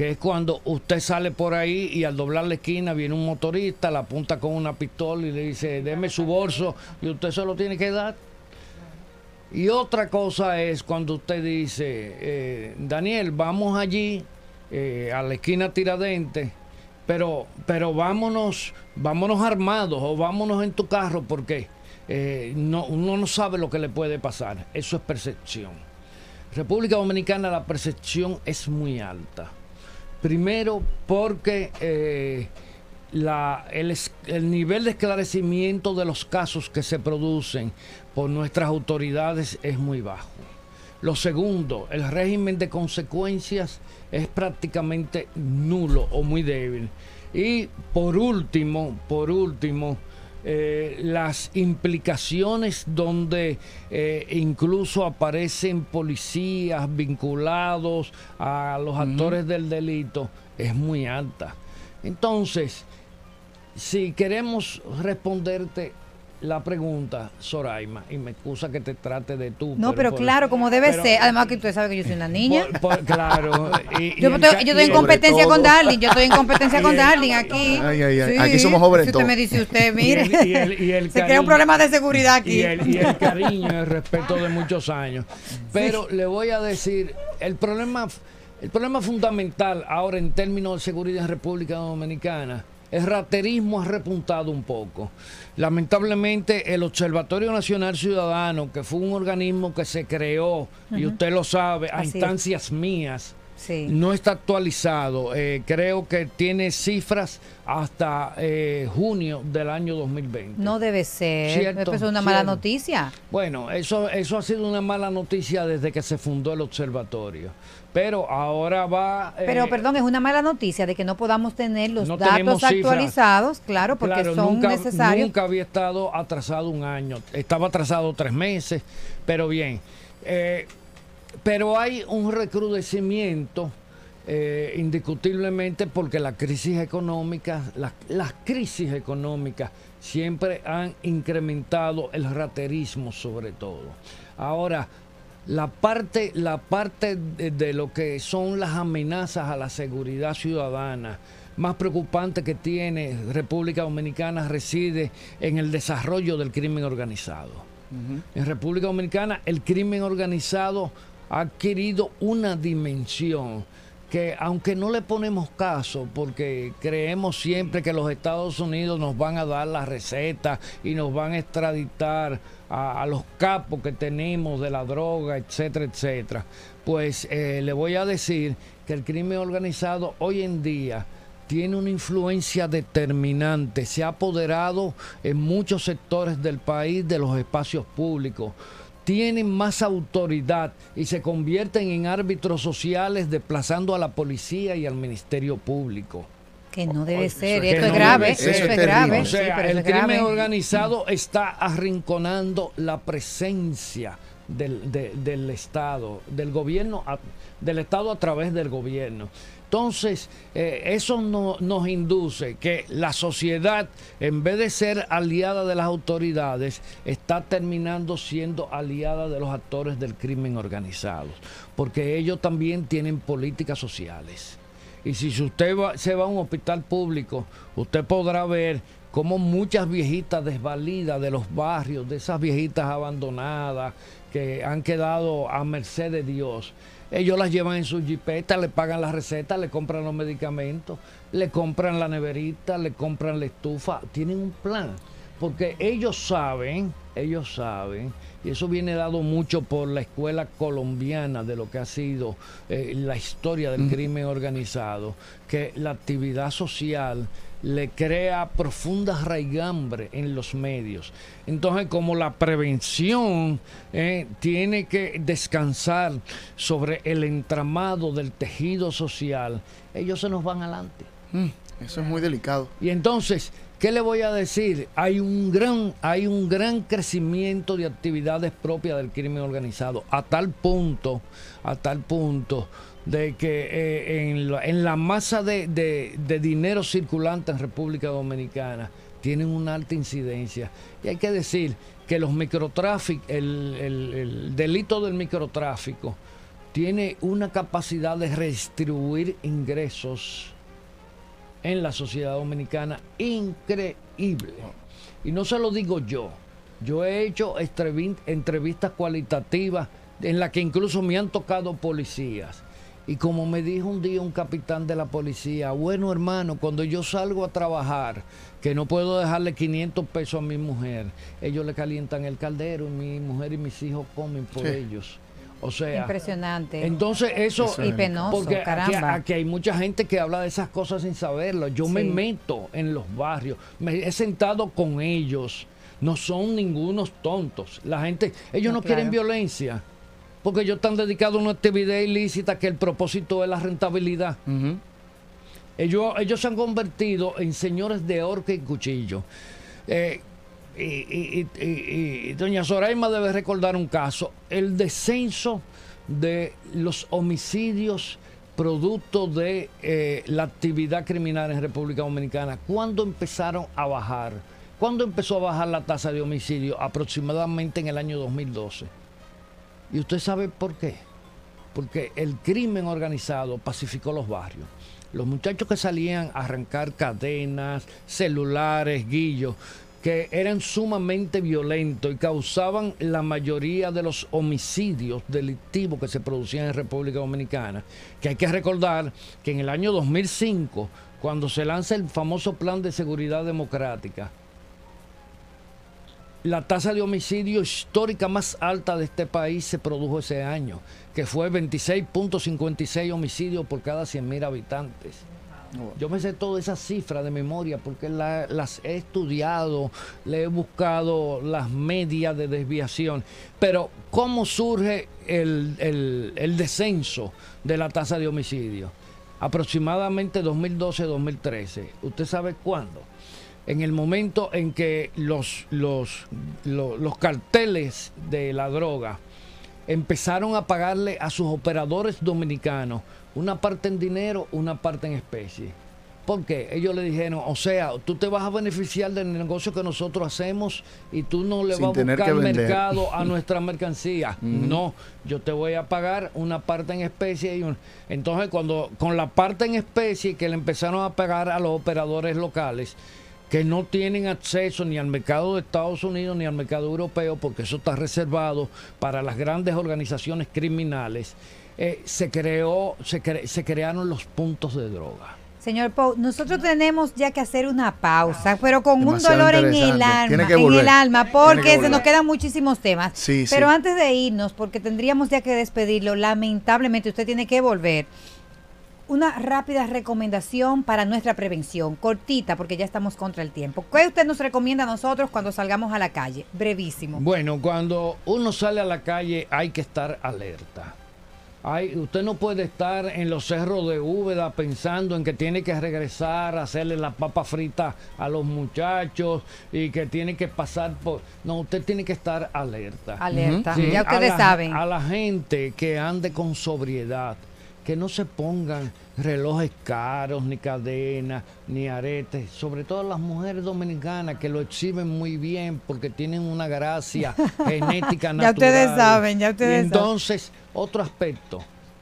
que es cuando usted sale por ahí y al doblar la esquina viene un motorista, la apunta con una pistola y le dice, deme su bolso y usted se lo tiene que dar. Y otra cosa es cuando usted dice, eh, Daniel, vamos allí eh, a la esquina Tiradentes, pero, pero vámonos, vámonos armados o vámonos en tu carro porque eh, no, uno no sabe lo que le puede pasar. Eso es percepción. República Dominicana la percepción es muy alta. Primero porque eh, el, el nivel de esclarecimiento de los casos que se producen por nuestras autoridades es muy bajo. Lo segundo, el régimen de consecuencias es prácticamente nulo o muy débil. Y por último, por último, eh, las implicaciones donde eh, incluso aparecen policías vinculados a los actores del delito es muy alta. Entonces, si queremos responderte la pregunta, Soraima, y me excusa que te trate de tú. No, pero, claro, como debe pero- ser. Además que usted sabe que yo soy una niña. por- por- claro. [LAUGHS] y- yo, estoy, yo estoy en competencia con Darling. Yo estoy en competencia con [LAUGHS] Darling aquí. Ay, ay, ay. Sí, Aquí somos jóvenes Si usted me dice usted, [LAUGHS] mire. Y el- y el- y el se crea cariño. un problema de seguridad aquí. Y el, y el cariño y el respeto de muchos años. Pero le voy a decir, el problema, el problema fundamental ahora en términos de seguridad en República Dominicana, el raterismo ha repuntado un poco. Lamentablemente el Observatorio Nacional Ciudadano, que fue un organismo que se creó, y usted lo sabe, a Así es. instancias mías, Sí. no está actualizado. Eh, creo que tiene cifras hasta eh, junio del año 2020. No debe ser. Cierto, Eso es una mala noticia. Bueno, eso, eso ha sido una mala noticia desde que se fundó el observatorio. Pero ahora va... eh, Pero perdón, es una mala noticia de que no podamos tener los no datos cifras. actualizados, claro, porque claro, son nunca, necesarios. Nunca había estado atrasado un año. Estaba atrasado tres meses, pero bien. Eh, pero hay un recrudecimiento eh, indiscutiblemente porque la crisis económica, las, las crisis económicas siempre han incrementado el raterismo sobre todo. Ahora, la parte, la parte de, de lo que son las amenazas a la seguridad ciudadana más preocupante que tiene República Dominicana reside en el desarrollo del crimen organizado. En República Dominicana el crimen organizado ha adquirido una dimensión que aunque no le ponemos caso, porque creemos siempre que los Estados Unidos nos van a dar la receta y nos van a extraditar a, los capos que tenemos de la droga, etcétera, etcétera, pues eh, le voy a decir que el crimen organizado hoy en día tiene una influencia determinante, se ha apoderado en muchos sectores del país de los espacios públicos, tienen más autoridad y se convierten en árbitros sociales desplazando a la policía y al Ministerio Público. Que no debe ser, esto es grave, esto es grave. El crimen organizado está arrinconando la presencia del, de- del Estado, del gobierno, a- del Estado a través del gobierno. Entonces, eh, eso no- nos induce que la sociedad, en vez de ser aliada de las autoridades, está terminando siendo aliada de los actores del crimen organizado, porque ellos también tienen políticas sociales. Y si usted se va a un hospital público, usted podrá ver cómo muchas viejitas desvalidas de los barrios, de esas viejitas abandonadas que han quedado a merced de Dios, ellos las llevan en su jipeta, le pagan la receta, le compran los medicamentos, le compran la neverita, le compran la estufa, tienen un plan. Porque ellos saben, ellos saben, y eso viene dado mucho por la escuela colombiana de lo que ha sido eh, la historia del Mm. crimen organizado, que la actividad social le crea profunda raigambre en los medios. Entonces, como la prevención eh, tiene que descansar sobre el entramado del tejido social, ellos se nos van adelante. Mm, Eso es muy delicado. Y entonces, ¿qué le voy a decir? Hay un gran, hay un gran crecimiento de actividades propias del crimen organizado, a tal punto, a tal punto de que eh, en, la, masa de, dinero circulante en República Dominicana tienen una alta incidencia. Y hay que decir que los microtráficos, el, el- el delito del microtráfico tiene una capacidad de redistribuir ingresos en la sociedad dominicana increíble. Y no se lo digo yo. Yo he hecho entrevistas cualitativas en las que incluso me han tocado policías. Y como me dijo un día un capitán de la policía, bueno hermano, cuando yo salgo a trabajar, que no puedo dejarle 500 pesos a mi mujer, ellos le calientan el caldero y mi mujer y mis hijos comen por Sí. ellos. O sea, Impresionante. entonces eso, Eso es Y penoso, porque aquí, caramba. aquí hay mucha gente que habla de esas cosas sin saberlo. Yo me meto en los barrios, me he sentado con ellos. No son ningunos tontos. La gente, ellos no, No, quieren claro. violencia, porque ellos están dedicados a una actividad ilícita que el propósito es la rentabilidad. Ellos, ellos se han convertido en señores de horca y cuchillo. Eh, y, doña Zoraima debe recordar un caso, el descenso de los homicidios producto de eh, la actividad criminal en República Dominicana. ¿Cuándo empezaron a bajar? ¿Cuándo empezó a bajar la tasa de homicidio? Aproximadamente en el año 2012. ¿Y usted sabe por qué? Porque el crimen organizado pacificó los barrios. Los muchachos que salían a arrancar cadenas, celulares, guillos, que eran sumamente violentos y causaban la mayoría de los homicidios delictivos que se producían en República Dominicana. Que hay que recordar que en el año 2005, cuando se lanza el famoso Plan de Seguridad Democrática, la tasa de homicidio histórica más alta de este país se produjo ese año, que fue 26.56 homicidios por cada 100.000 habitantes. Yo me sé todas esas cifras de memoria porque la- las he estudiado, le he buscado las medias de desviación. Pero, ¿cómo surge el, descenso de la tasa de homicidio? Aproximadamente 2012-2013. ¿Usted sabe cuándo? En el momento en que los, los, lo- los carteles de la droga empezaron a pagarle a sus operadores dominicanos una parte en dinero, una parte en especie. ¿Por qué? Ellos le dijeron, o sea, tú te vas a beneficiar del negocio que nosotros hacemos y tú no le Sin vas a buscar mercado a [LAUGHS] nuestra mercancía. No, yo te voy a pagar una parte en especie. Y un- Entonces, cuando con la parte en especie que le empezaron a pagar a los operadores locales, que no tienen acceso ni al mercado de Estados Unidos ni al mercado europeo, porque eso está reservado para las grandes organizaciones criminales, eh, se, creó, se, cre- se crearon los puntos de droga. Señor Pau, nosotros tenemos ya que hacer una pausa, pero con un dolor en el alma, Tiene que en el alma, Tiene porque que se nos quedan muchísimos temas. Sí, pero sí. antes de irnos, porque tendríamos ya que despedirlo, lamentablemente usted tiene que volver. Una rápida recomendación para nuestra prevención, cortita, porque ya estamos contra el tiempo. ¿Qué usted nos recomienda a nosotros cuando salgamos a la calle? Brevísimo. Bueno, cuando uno sale a la calle hay que estar alerta. Usted no puede estar en los cerros de Úbeda pensando en que tiene que regresar a hacerle la papa frita a los muchachos y que tiene que pasar por... No, usted tiene que estar alerta. Alerta. Sí, Ya a ustedes la- saben. A la gente que ande con sobriedad, que no se pongan relojes caros, ni cadenas, ni aretes, sobre todo las mujeres dominicanas que lo exhiben muy bien porque tienen una gracia [LAUGHS] genética natural. Ya ustedes saben, ya ustedes Y saben. entonces, otro aspecto,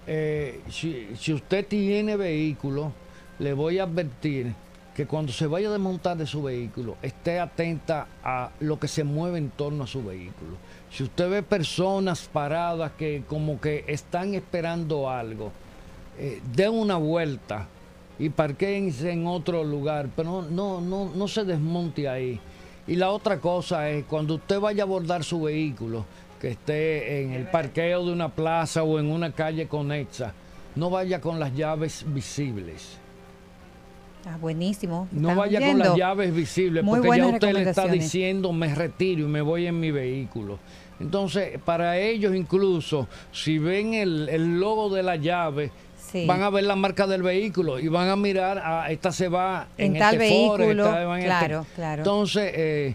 eh, si, si usted tiene vehículo, le voy a advertir que cuando se vaya a desmontar de su vehículo, esté atenta a lo que se mueve en torno a su vehículo. Si usted ve personas paradas que como que están esperando algo, eh, den una vuelta y parquéense en otro lugar, pero no, no, no, se desmonte ahí. Y la otra cosa es, cuando usted vaya a abordar su vehículo, que esté en el parqueo de una plaza o en una calle conexa, no vaya con las llaves visibles. Ah, buenísimo. No ¿Están vaya con las llaves visibles, Muy porque ya usted le está diciendo me retiro y me voy en mi vehículo. Entonces, para ellos incluso, si ven el, el logo de la llave, Sí. van a ver la marca del vehículo y van a mirar, a esta se va en, En tal este Ford, vehículo, esta va en este. claro, claro. Entonces, eh,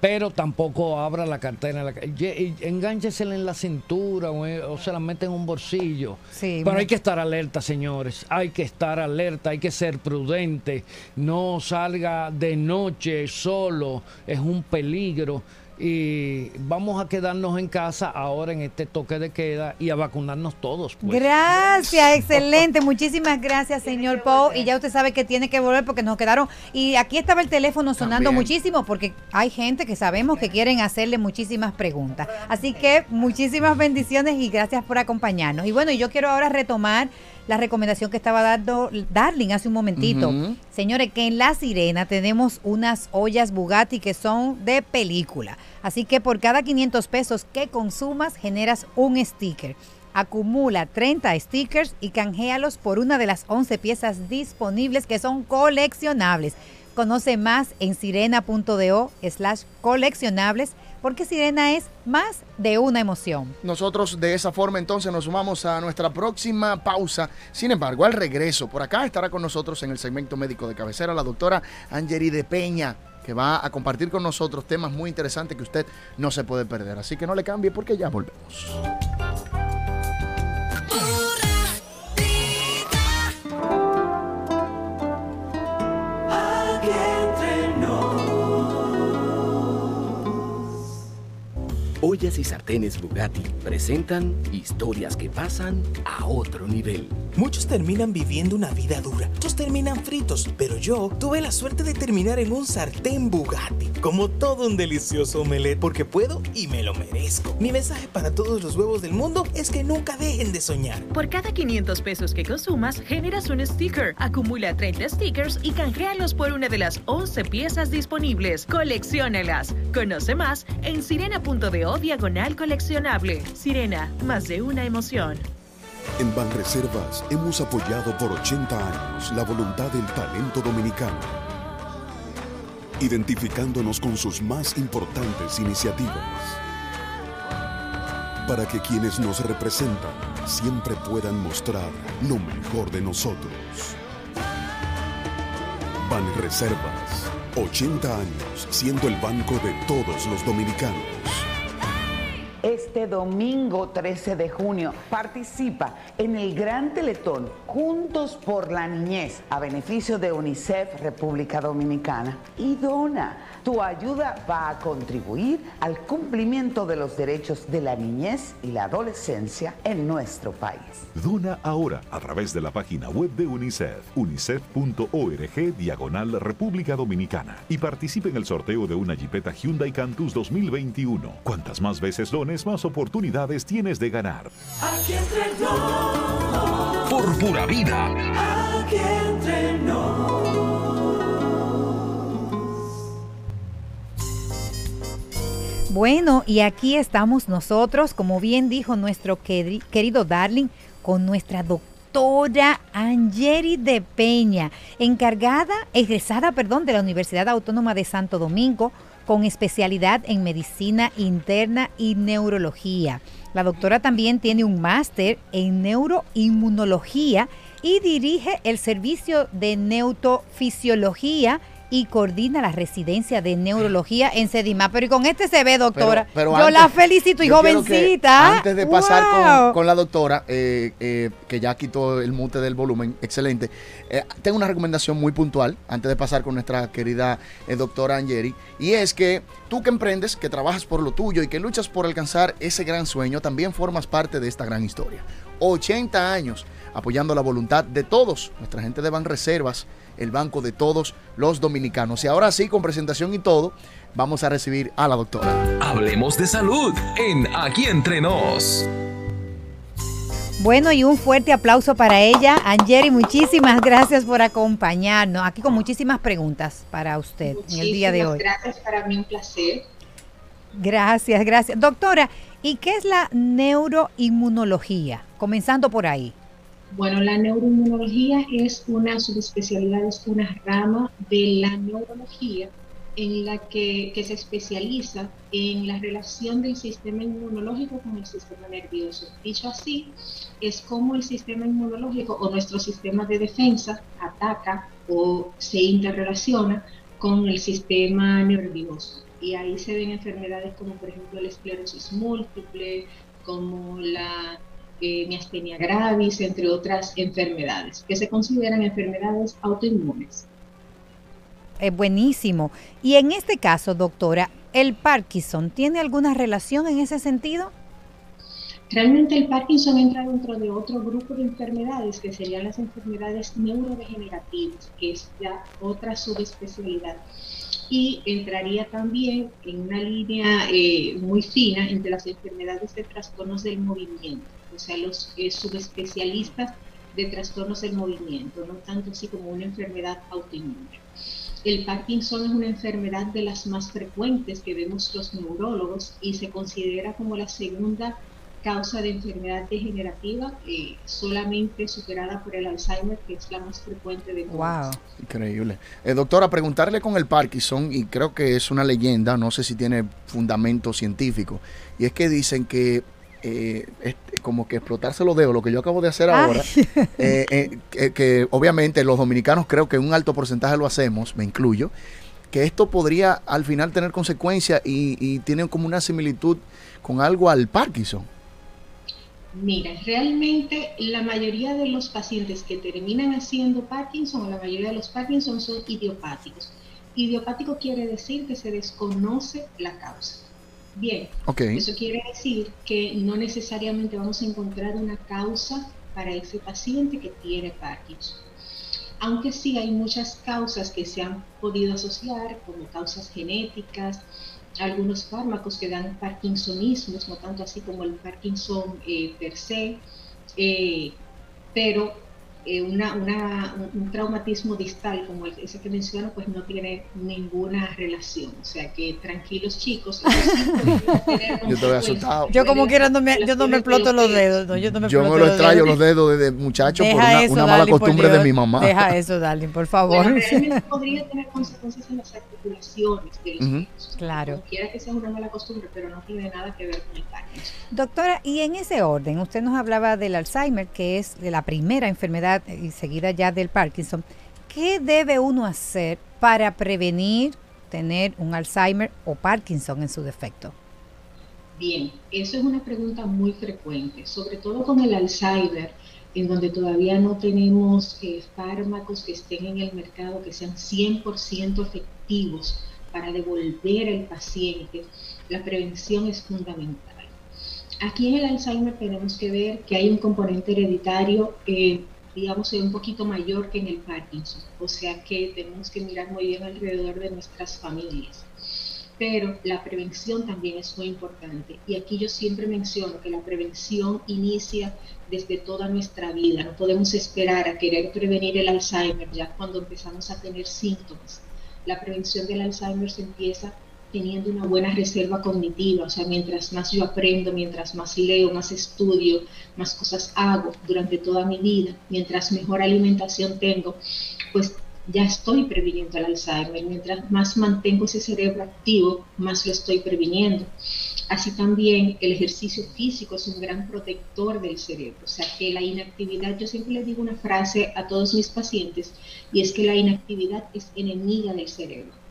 pero tampoco abra la cartera la en la cintura o, o se la mete en un bolsillo. Sí, Pero hay que estar alerta, señores. Hay que estar alerta, hay que ser prudente. No salga de noche solo, es un peligro. Y vamos a quedarnos en casa ahora en este toque de queda y a vacunarnos todos. pues. Gracias, [LAUGHS] excelente. Muchísimas gracias, señor Poe. Y ya usted sabe que tiene que volver porque nos quedaron. Y aquí estaba el teléfono sonando También. muchísimo porque hay gente que sabemos que quieren hacerle muchísimas preguntas. Así que muchísimas bendiciones y gracias por acompañarnos. Y bueno, yo quiero ahora retomar la recomendación que estaba dando Darling hace un momentito. Señores, que en La Sirena tenemos unas ollas Bugatti que son de película. Así que por cada 500 pesos que consumas generas un sticker. Acumula 30 stickers y canjealos por una de las 11 piezas disponibles que son coleccionables. Conoce más en sirena.do slash coleccionables porque Sirena es más de una emoción. Nosotros de esa forma entonces nos sumamos a nuestra próxima pausa. Sin embargo, al regreso, por acá estará con nosotros en el segmento médico de cabecera la doctora Angeri de Peña, que va a compartir con nosotros temas muy interesantes que usted no se puede perder. Así que no le cambie porque ya volvemos. Ollas y sartenes Bugatti presentan historias que pasan a otro nivel. Muchos terminan viviendo una vida dura, otros terminan fritos, pero yo tuve la suerte de terminar en un sartén Bugatti, como todo un delicioso omelette, porque puedo y me lo merezco. Mi mensaje para todos los huevos del mundo es que nunca dejen de soñar. Por cada 500 pesos que consumas, generas un sticker. Acumula 30 stickers y canjealos por una de las 11 piezas disponibles. Colecciónalas. Conoce más en sirena.do diagonal coleccionable. Sirena, más de una emoción. En Banreservas hemos apoyado por 80 años la voluntad del talento dominicano, identificándonos con sus más importantes iniciativas, para que quienes nos representan siempre puedan mostrar lo mejor de nosotros. Banreservas, 80 años siendo el banco de todos los dominicanos. Este domingo 13 de junio participa en el Gran Teletón Juntos por la Niñez a beneficio de UNICEF República Dominicana y dona. Tu ayuda va a contribuir al cumplimiento de los derechos de la niñez y la adolescencia en nuestro país. Dona ahora a través de la página web de UNICEF, unicef.org diagonal República Dominicana y participe en el sorteo de una Jeepeta Hyundai Cantus 2021. Cuantas más veces dones, más oportunidades tienes de ganar. Aquí entre. Por pura vida. Aquí Bueno, y aquí estamos nosotros, como bien dijo nuestro queri- querido Darling, con nuestra doctora Angeri de Peña, encargada, egresada, perdón, de la Universidad Autónoma de Santo Domingo, con especialidad en medicina interna y neurología. La doctora también tiene un máster en neuroinmunología y dirige el servicio de neurofisiología y coordina la residencia de neurología en Sedima. Pero y con este se ve, doctora. Pero- pero Yo la antes- felicito y jovencita. Antes de pasar Wow. con, con la doctora, eh, eh, que ya quitó el mute del volumen, excelente. eh, tengo una recomendación muy puntual antes de pasar con nuestra querida doctora Angeri. Y es que tú que emprendes, que trabajas por lo tuyo y que luchas por alcanzar ese gran sueño, también formas parte de esta gran historia. 80 años apoyando la voluntad de todos, nuestra gente de Banreservas, el banco de todos los dominicanos. Y ahora sí, con presentación y todo, vamos a recibir a la doctora. Hablemos de salud en Aquí Entre Nos. Bueno, y un fuerte aplauso para ella. Angeri, muchísimas gracias por acompañarnos. Aquí con muchísimas preguntas para usted en el día de hoy. Gracias, para mí un placer. Gracias, gracias. Doctora, ¿y qué es la neuroinmunología? Comenzando por ahí. Bueno, la neuroinmunología es una subespecialidad, es una rama de la neurología en la que, se especializa en la relación del sistema inmunológico con el sistema nervioso. Dicho así, es como el sistema inmunológico o nuestro sistema de defensa ataca o se interrelaciona con el sistema nervioso. Y ahí se ven enfermedades como por ejemplo la esclerosis múltiple, como la eh, miastenia gravis, entre otras enfermedades, que se consideran enfermedades autoinmunes. Es buenísimo. Y en este caso, doctora, ¿el Parkinson tiene alguna relación en ese sentido? Realmente el Parkinson entra dentro de otro grupo de enfermedades que serían las enfermedades neurodegenerativas, que es ya otra subespecialidad. Y entraría también en una línea eh, muy fina entre las enfermedades de trastornos del movimiento, o sea, los eh, subespecialistas de trastornos del movimiento, no tanto así como una enfermedad autoinmune. El Parkinson es una enfermedad de las más frecuentes que vemos los neurólogos y se considera como la segunda causa de enfermedad degenerativa, eh, solamente superada por el Alzheimer, que es la más frecuente de todas. Increíble. Eh, doctora, preguntarle con el Parkinson, y creo que es una leyenda, no sé si tiene fundamento científico, y es que dicen que eh, como que explotarse los dedos, lo que yo acabo de hacer ahora, [LAUGHS] eh, eh, que, que obviamente los dominicanos creo que un alto porcentaje lo hacemos, me incluyo, que esto podría al final tener consecuencias y, y tiene como una similitud con algo al Parkinson. Mira, realmente la mayoría de los pacientes que terminan haciendo Parkinson o la mayoría de los Parkinson son idiopáticos. Idiopático quiere decir que se desconoce la causa. Bien, eso quiere decir que no necesariamente vamos a encontrar una causa para ese paciente que tiene Parkinson. Aunque sí hay muchas causas que se han podido asociar, como causas genéticas, algunos fármacos que dan parkinsonismos, no tanto así como el Parkinson eh, per se, eh, pero eh, una, una- un, traumatismo distal como el- ese que menciono, pues no tiene ninguna relación. O sea que tranquilos chicos. Yo estoy asustado. Yo como quiera no me, yo no me exploto los dedos. No, yo no me Yo me lo dedos. los dedos desde muchacho por Deja una, eso, una mala Darling, por costumbre de mi mamá. Deja eso, Darling, por favor. Bueno, realmente [LAUGHS] podría tener consecuencias en las articulaciones de los Ujú. dedos. Claro. Quiera que sea una mala costumbre, pero no tiene nada que ver con el Parkinson. Doctora, y en ese orden, usted nos hablaba del Alzheimer, que es de la primera enfermedad eh, y seguida ya del Parkinson. ¿Qué debe uno hacer para prevenir tener un Alzheimer o Parkinson en su defecto? Bien, eso es una pregunta muy frecuente, sobre todo con el Alzheimer, en donde todavía no tenemos eh, fármacos que estén en el mercado que sean 100% efectivos para devolver al paciente. La prevención es fundamental. Aquí en el Alzheimer tenemos que ver que hay un componente hereditario, eh, digamos, un poquito mayor que en el Parkinson, o sea que tenemos que mirar muy bien alrededor de nuestras familias pero la prevención también es muy importante. Y aquí yo siempre menciono que la prevención inicia desde toda nuestra vida. No podemos esperar a querer prevenir el Alzheimer ya cuando empezamos a tener síntomas. La prevención del Alzheimer se empieza teniendo una buena reserva cognitiva, o sea, mientras más yo aprendo, mientras más leo, más estudio, más cosas hago durante toda mi vida, mientras mejor alimentación tengo, pues ya estoy previniendo el Alzheimer. Mientras más mantengo ese cerebro activo, más lo estoy previniendo. Así también el ejercicio físico es un gran protector del cerebro. O sea que la inactividad, yo siempre le digo una frase a todos mis pacientes, y es que la inactividad es enemiga del cerebro.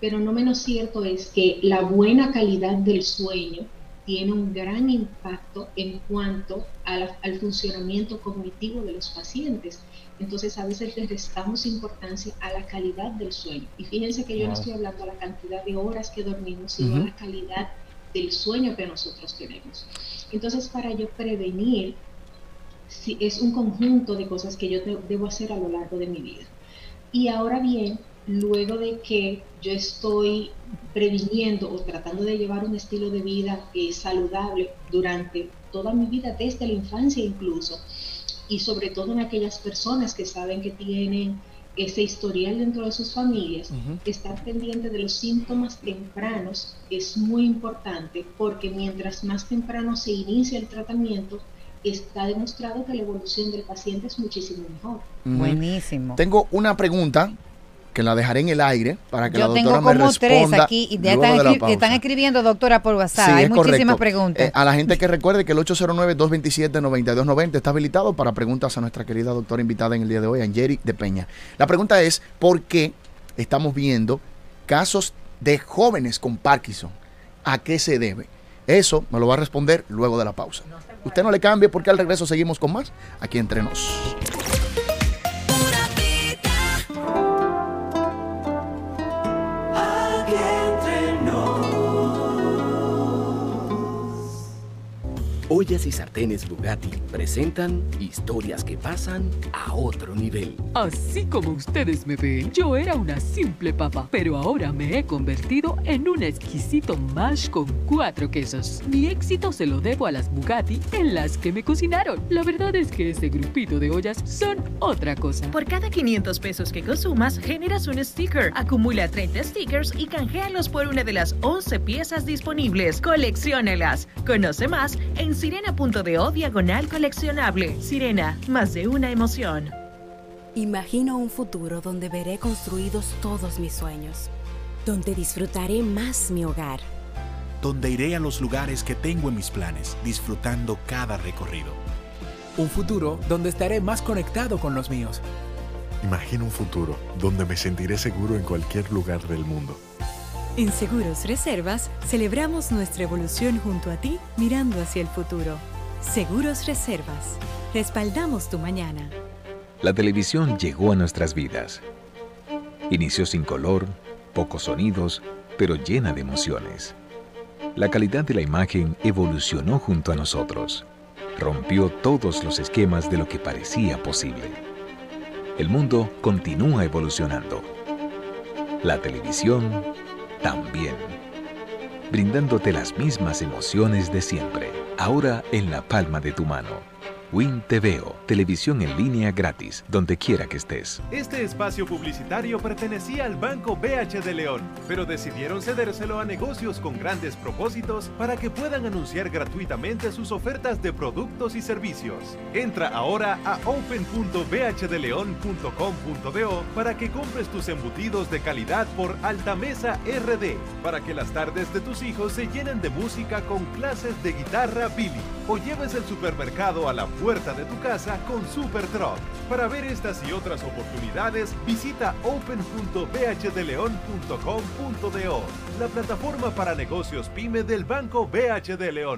Pero no menos cierto es que la buena calidad del sueño tiene un gran impacto en cuanto la- al funcionamiento cognitivo de los pacientes. Entonces a veces le restamos importancia a la calidad del sueño. Y fíjense que yo no estoy hablando de la cantidad de horas que dormimos, sino a Ujú. la calidad del sueño que nosotros tenemos. Entonces para yo prevenir, si es un conjunto de cosas que yo te- debo hacer a lo largo de mi vida. Y ahora bien, luego de que yo estoy previniendo o tratando de llevar un estilo de vida eh, saludable durante toda mi vida, desde la infancia incluso, y sobre todo en aquellas personas que saben que tienen ese historial dentro de sus familias, estar pendiente de los síntomas tempranos es muy importante porque mientras más temprano se inicia el tratamiento, está demostrado que la evolución del paciente es muchísimo mejor. Buenísimo. Tengo una pregunta que la dejaré en el aire para que Yo la tengo doctora me como tres responda aquí y ya están, escri- escribiendo, doctora, por WhatsApp. Sí, Hay es muchísimas correcto. preguntas. Eh, a la gente que recuerde que el 809-227-9290 está habilitado para preguntas a nuestra querida doctora invitada en el día de hoy, Angeli de Peña. La pregunta es, ¿por qué estamos viendo casos de jóvenes con Parkinson? ¿A qué se debe? Eso me lo va a responder luego de la pausa. Usted no le cambie porque al regreso seguimos con más aquí entre nos. Ollas y sartenes Bugatti presentan historias que pasan a otro nivel. Así como ustedes me ven, yo era una simple papa, pero ahora me he convertido en un exquisito mash con cuatro quesos. Mi éxito se lo debo a las Bugatti en las que me cocinaron. La verdad es que ese grupito de ollas son otra cosa. Por cada 500 pesos que consumas, generas un sticker. Acumula 30 stickers y canjealos por una de las 11 piezas disponibles. Colecciónelas. Conoce más en sirena.do diagonal coleccionable. Sirena, más de una emoción. Imagino un futuro donde veré construidos todos mis sueños, donde disfrutaré más mi hogar. donde iré a los lugares que tengo en mis planes, disfrutando cada recorrido. Un futuro donde estaré más conectado con los míos. Imagino un futuro donde me sentiré seguro en cualquier lugar del mundo. En Seguros Reservas celebramos nuestra evolución junto a ti mirando hacia el futuro. Seguros Reservas. Respaldamos tu mañana. La televisión llegó a nuestras vidas. Inició sin color, pocos sonidos, pero llena de emociones. La calidad de la imagen evolucionó junto a nosotros. Rompió todos los esquemas de lo que parecía posible. El mundo continúa evolucionando. La televisión también. Brindándote las mismas emociones de siempre, ahora en la palma de tu mano. Win TVO, televisión en línea gratis, donde quiera que estés. Este espacio publicitario pertenecía al Banco BH de León, pero decidieron cedérselo a negocios con grandes propósitos para que puedan anunciar gratuitamente sus ofertas de productos y servicios. Entra ahora a open.bhdeleon.com.do para que compres tus embutidos de calidad por Altamesa RD, para que las tardes de tus hijos se llenen de música con clases de guitarra Billy, o lleves el supermercado a la puerta de tu casa con Super Truck. Para ver estas y otras oportunidades, visita open.bhdeleon.com.do, la plataforma para negocios pyme del Banco BHD León.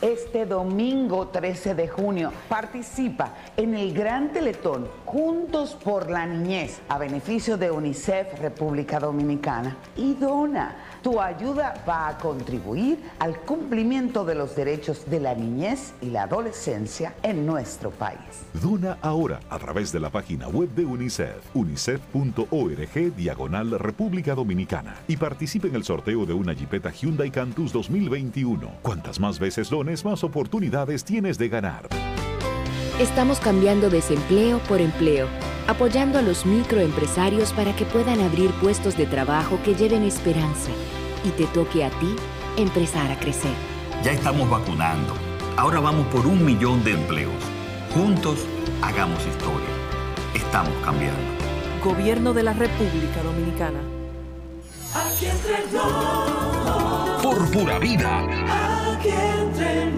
Este domingo 13 de junio participa en el Gran Teletón Juntos por la Niñez a beneficio de UNICEF República Dominicana y dona tu ayuda va a contribuir al cumplimiento de los derechos de la niñez y la adolescencia en nuestro país. Dona ahora a través de la página web de UNICEF, unicef.org diagonal República Dominicana y participe en el sorteo de una Jeepeta Hyundai Cantus 2021. Cuantas más veces dones, más oportunidades tienes de ganar. Estamos cambiando desempleo por empleo, apoyando a los microempresarios para que puedan abrir puestos de trabajo que lleven esperanza y te toque a ti empezar a crecer. Ya estamos vacunando. Ahora vamos por un millón de empleos. Juntos, hagamos historia. Estamos cambiando. Gobierno de la República Dominicana. Aquí entre nos. Por pura vida. Aquí entre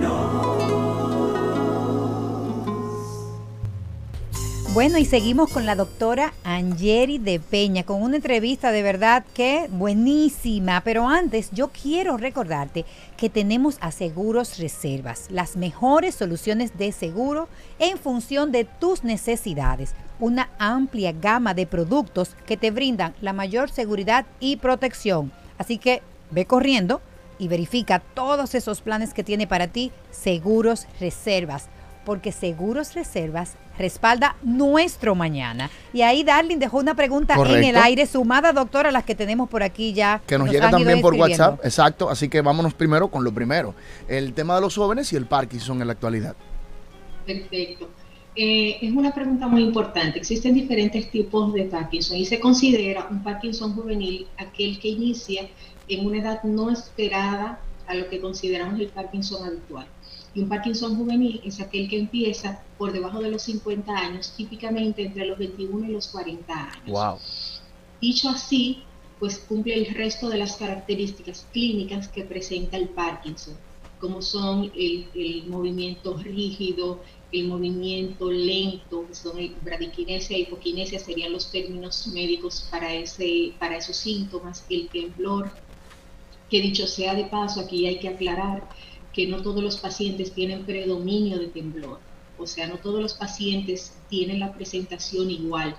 Bueno, y seguimos con la doctora Angeri de Peña, con una entrevista de verdad que buenísima. Pero antes, yo quiero recordarte que tenemos a Seguros Reservas, las mejores soluciones de seguro en función de tus necesidades. Una amplia gama de productos que te brindan la mayor seguridad y protección. Así que ve corriendo y verifica todos esos planes que tiene para ti Seguros Reservas porque Seguros Reservas respalda nuestro mañana. Y ahí Darling dejó una pregunta en el aire, sumada, doctora, a las que tenemos por aquí ya. Que nos, llega también por WhatsApp, exacto. Así que vámonos primero con lo primero. El tema de los jóvenes y el Parkinson en la actualidad. Perfecto. Eh, es una pregunta muy importante. Existen diferentes tipos de Parkinson y se considera un Parkinson juvenil aquel que inicia en una edad no esperada a lo que consideramos el Parkinson habitual. Y un Parkinson juvenil es aquel que empieza por debajo de los 50 años, típicamente entre los 21 y los 40 años. Wow. Dicho así, pues cumple el resto de las características clínicas que presenta el Parkinson, como son el, movimiento rígido, el movimiento lento, que son bradiquinesia y hipoquinesia, serían los términos médicos para, ese, para esos síntomas, el temblor, que dicho sea de paso, aquí hay que aclarar que no todos los pacientes tienen predominio de temblor, o sea, no todos los pacientes tienen la presentación igual,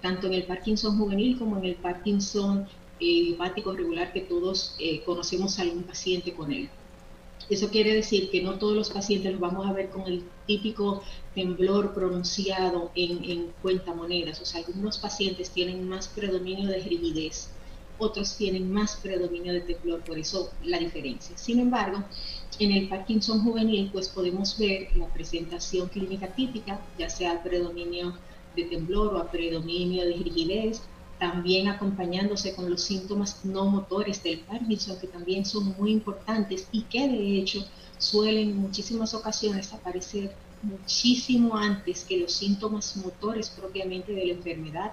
tanto en el Parkinson juvenil como en el Parkinson eh, regular que todos eh, conocemos a algún paciente con él. Eso quiere decir que no todos los pacientes los vamos a ver con el típico temblor pronunciado en, en cuentamonedas. O sea, algunos pacientes tienen más predominio de rigidez, otros tienen más predominio de temblor, por eso la diferencia. Sin embargo, en el Parkinson juvenil, pues podemos ver la presentación clínica típica, ya sea a predominio de temblor o a predominio de rigidez, también acompañándose con los síntomas no motores del Parkinson, que también son muy importantes y que de hecho suelen en muchísimas ocasiones aparecer muchísimo antes que los síntomas motores propiamente de la enfermedad.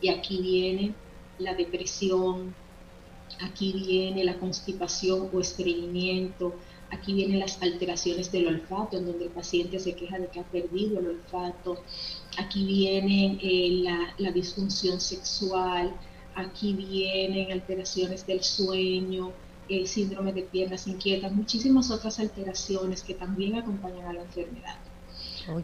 Y aquí viene la depresión, aquí viene la constipación o estreñimiento, Aquí vienen las alteraciones del olfato, en donde el paciente se queja de que ha perdido el olfato. Aquí viene eh, la, disfunción sexual. Aquí vienen alteraciones del sueño, el síndrome de piernas inquietas, muchísimas otras alteraciones que también acompañan a la enfermedad.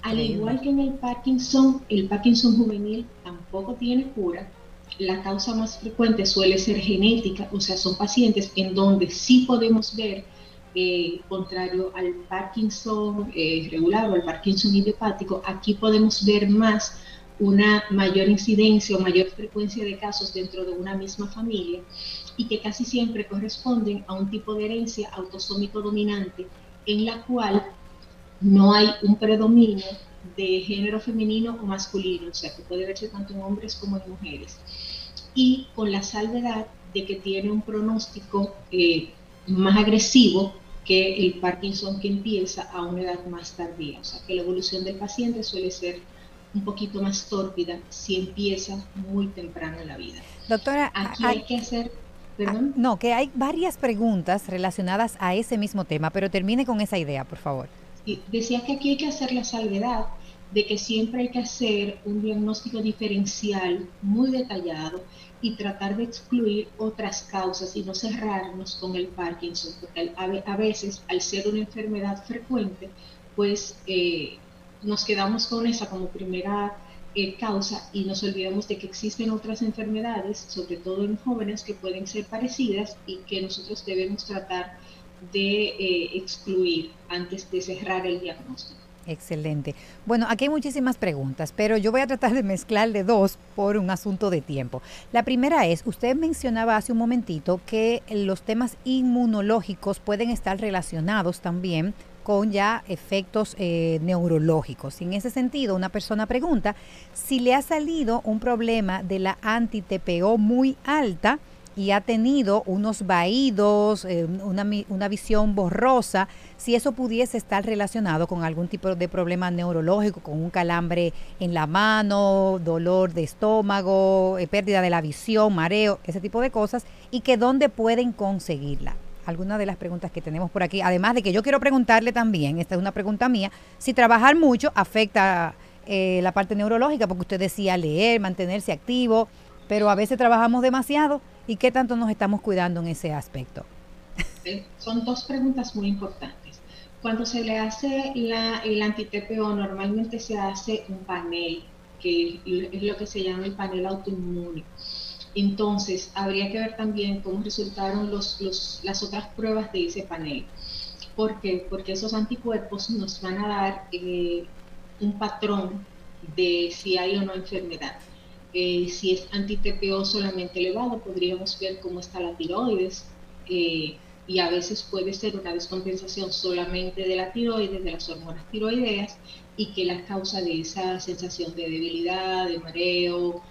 Al igual que en el Parkinson, el Parkinson juvenil tampoco tiene cura, la causa más frecuente suele ser genética, o sea, son pacientes en donde sí podemos ver, eh, contrario al Parkinson eh, regular o al Parkinson idiopático, aquí podemos ver más una mayor incidencia o mayor frecuencia de casos dentro de una misma familia y que casi siempre corresponden a un tipo de herencia autosómico dominante en la cual no hay un predominio de género femenino o masculino, o sea que puede verse tanto en hombres como en mujeres, y con la salvedad de que tiene un pronóstico eh, más agresivo que el Parkinson que empieza a una edad más tardía, o sea que la evolución del paciente suele ser un poquito más tórpida si empieza muy temprano en la vida. Doctora, aquí hay, que hacer, perdón. No, que hay varias preguntas relacionadas a ese mismo tema, pero termine con esa idea, por favor. decía que aquí hay que hacer la salvedad de que siempre hay que hacer un diagnóstico diferencial muy detallado y tratar de excluir otras causas y no cerrarnos con el Parkinson, porque a veces al ser una enfermedad frecuente, pues eh, nos quedamos con esa como primera eh, causa y nos olvidamos de que existen otras enfermedades, sobre todo en jóvenes, que pueden ser parecidas y que nosotros debemos tratar de eh, excluir antes de cerrar el diagnóstico. Excelente. Bueno, aquí hay muchísimas preguntas, pero yo voy a tratar de mezclar de dos por un asunto de tiempo. La primera es, usted mencionaba hace un momentito que los temas inmunológicos pueden estar relacionados también con ya efectos eh, neurológicos. En ese sentido, una persona pregunta si le ha salido un problema de la anti-TPO muy alta y ha tenido unos vaídos, eh, una, una, visión borrosa, si eso pudiese estar relacionado con algún tipo de problema neurológico, con un calambre en la mano, dolor de estómago, eh, pérdida de la visión, mareo, ese tipo de cosas, y que dónde pueden conseguirla algunas de las preguntas que tenemos por aquí. Además de que yo quiero preguntarle también, esta es una pregunta mía, si trabajar mucho afecta eh, la parte neurológica, porque usted decía leer, mantenerse activo, pero a veces trabajamos demasiado y qué tanto nos estamos cuidando en ese aspecto. Son dos preguntas muy importantes. Cuando se le hace la, el anti-TPO, normalmente se hace un panel, que es lo que se llama el panel autoinmune entonces, habría que ver también cómo resultaron los, las otras pruebas de ese panel. ¿Por qué? Porque esos anticuerpos nos van a dar eh, un patrón de si hay o no enfermedad. Eh, si es anti-TPO solamente elevado, podríamos ver cómo está la tiroides. Eh, y a veces puede ser una descompensación solamente de la tiroides, de las hormonas tiroideas, y que la causa de esa sensación de debilidad, de mareo,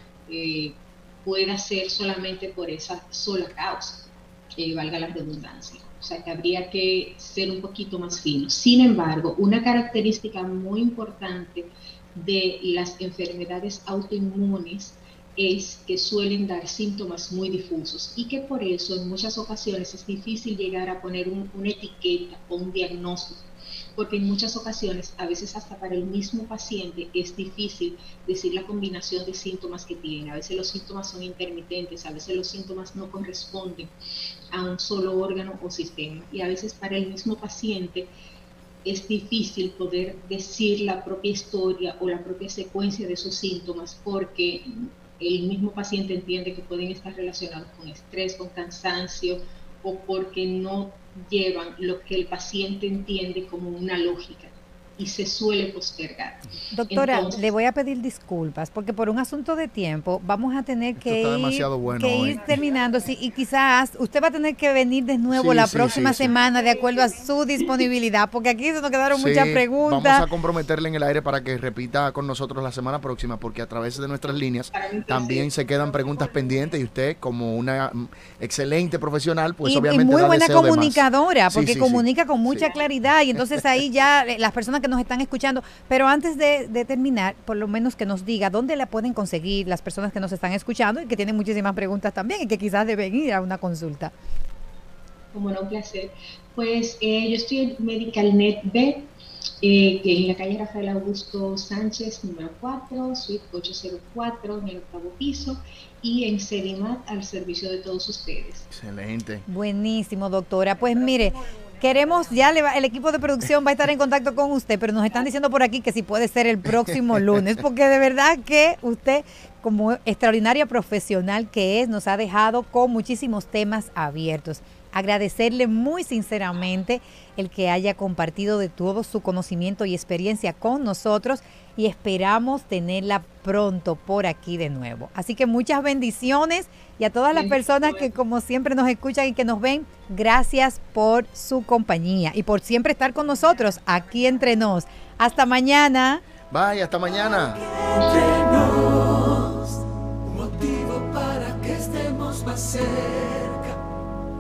pueda ser solamente por esa sola causa, que valga la redundancia. O sea que habría que ser un poquito más fino. Sin embargo, una característica muy importante de las enfermedades autoinmunes es que suelen dar síntomas muy difusos y que por eso en muchas ocasiones es difícil llegar a poner una etiqueta o un diagnóstico porque en muchas ocasiones, a veces hasta para el mismo paciente, es difícil decir la combinación de síntomas que tiene. A veces los síntomas son intermitentes, a veces los síntomas no corresponden a un solo órgano o sistema. Y a veces para el mismo paciente es difícil poder decir la propia historia o la propia secuencia de esos síntomas porque el mismo paciente entiende que pueden estar relacionados con estrés, con cansancio o porque no llevan lo que el paciente entiende como una lógica y se suele postergar. Doctora, le voy a pedir disculpas porque por un asunto de tiempo vamos a tener que, ir, terminando sí, y quizás usted va a tener que venir de nuevo la próxima semana de acuerdo a su disponibilidad porque aquí se nos quedaron muchas preguntas. Vamos a comprometerle en el aire para que repita con nosotros la semana próxima porque a través de nuestras líneas también se quedan preguntas pendientes y usted como una mm, excelente profesional pues obviamente y muy buena comunicadora porque comunica con mucha claridad y entonces ahí ya las personas que nos están escuchando, pero antes de, terminar, por lo menos que nos diga dónde la pueden conseguir las personas que nos están escuchando y que tienen muchísimas preguntas también y que quizás deben ir a una consulta. Como no, un placer. Pues eh, yo estoy en MedicalNet B, eh, que en la calle Rafael Augusto Sánchez, número 4, suite 804, en el octavo piso, y en Cedimat al servicio de todos ustedes. Excelente. Buenísimo, doctora. Pues mire, Queremos, ya le va- el equipo de producción va a estar en contacto con usted, pero nos están diciendo por aquí que si puede ser el próximo lunes, porque de verdad que usted, como extraordinaria profesional que es, nos ha dejado con muchísimos temas abiertos. Agradecerle muy sinceramente el que haya compartido de todo su conocimiento y experiencia con nosotros y esperamos tenerla pronto por aquí de nuevo. Así que muchas bendiciones y a todas las personas que como siempre nos escuchan y que nos ven, gracias por su compañía y por siempre estar con nosotros aquí entre nos. Hasta mañana. Bye, hasta mañana. Entre nos, un motivo para que estemos más cerca.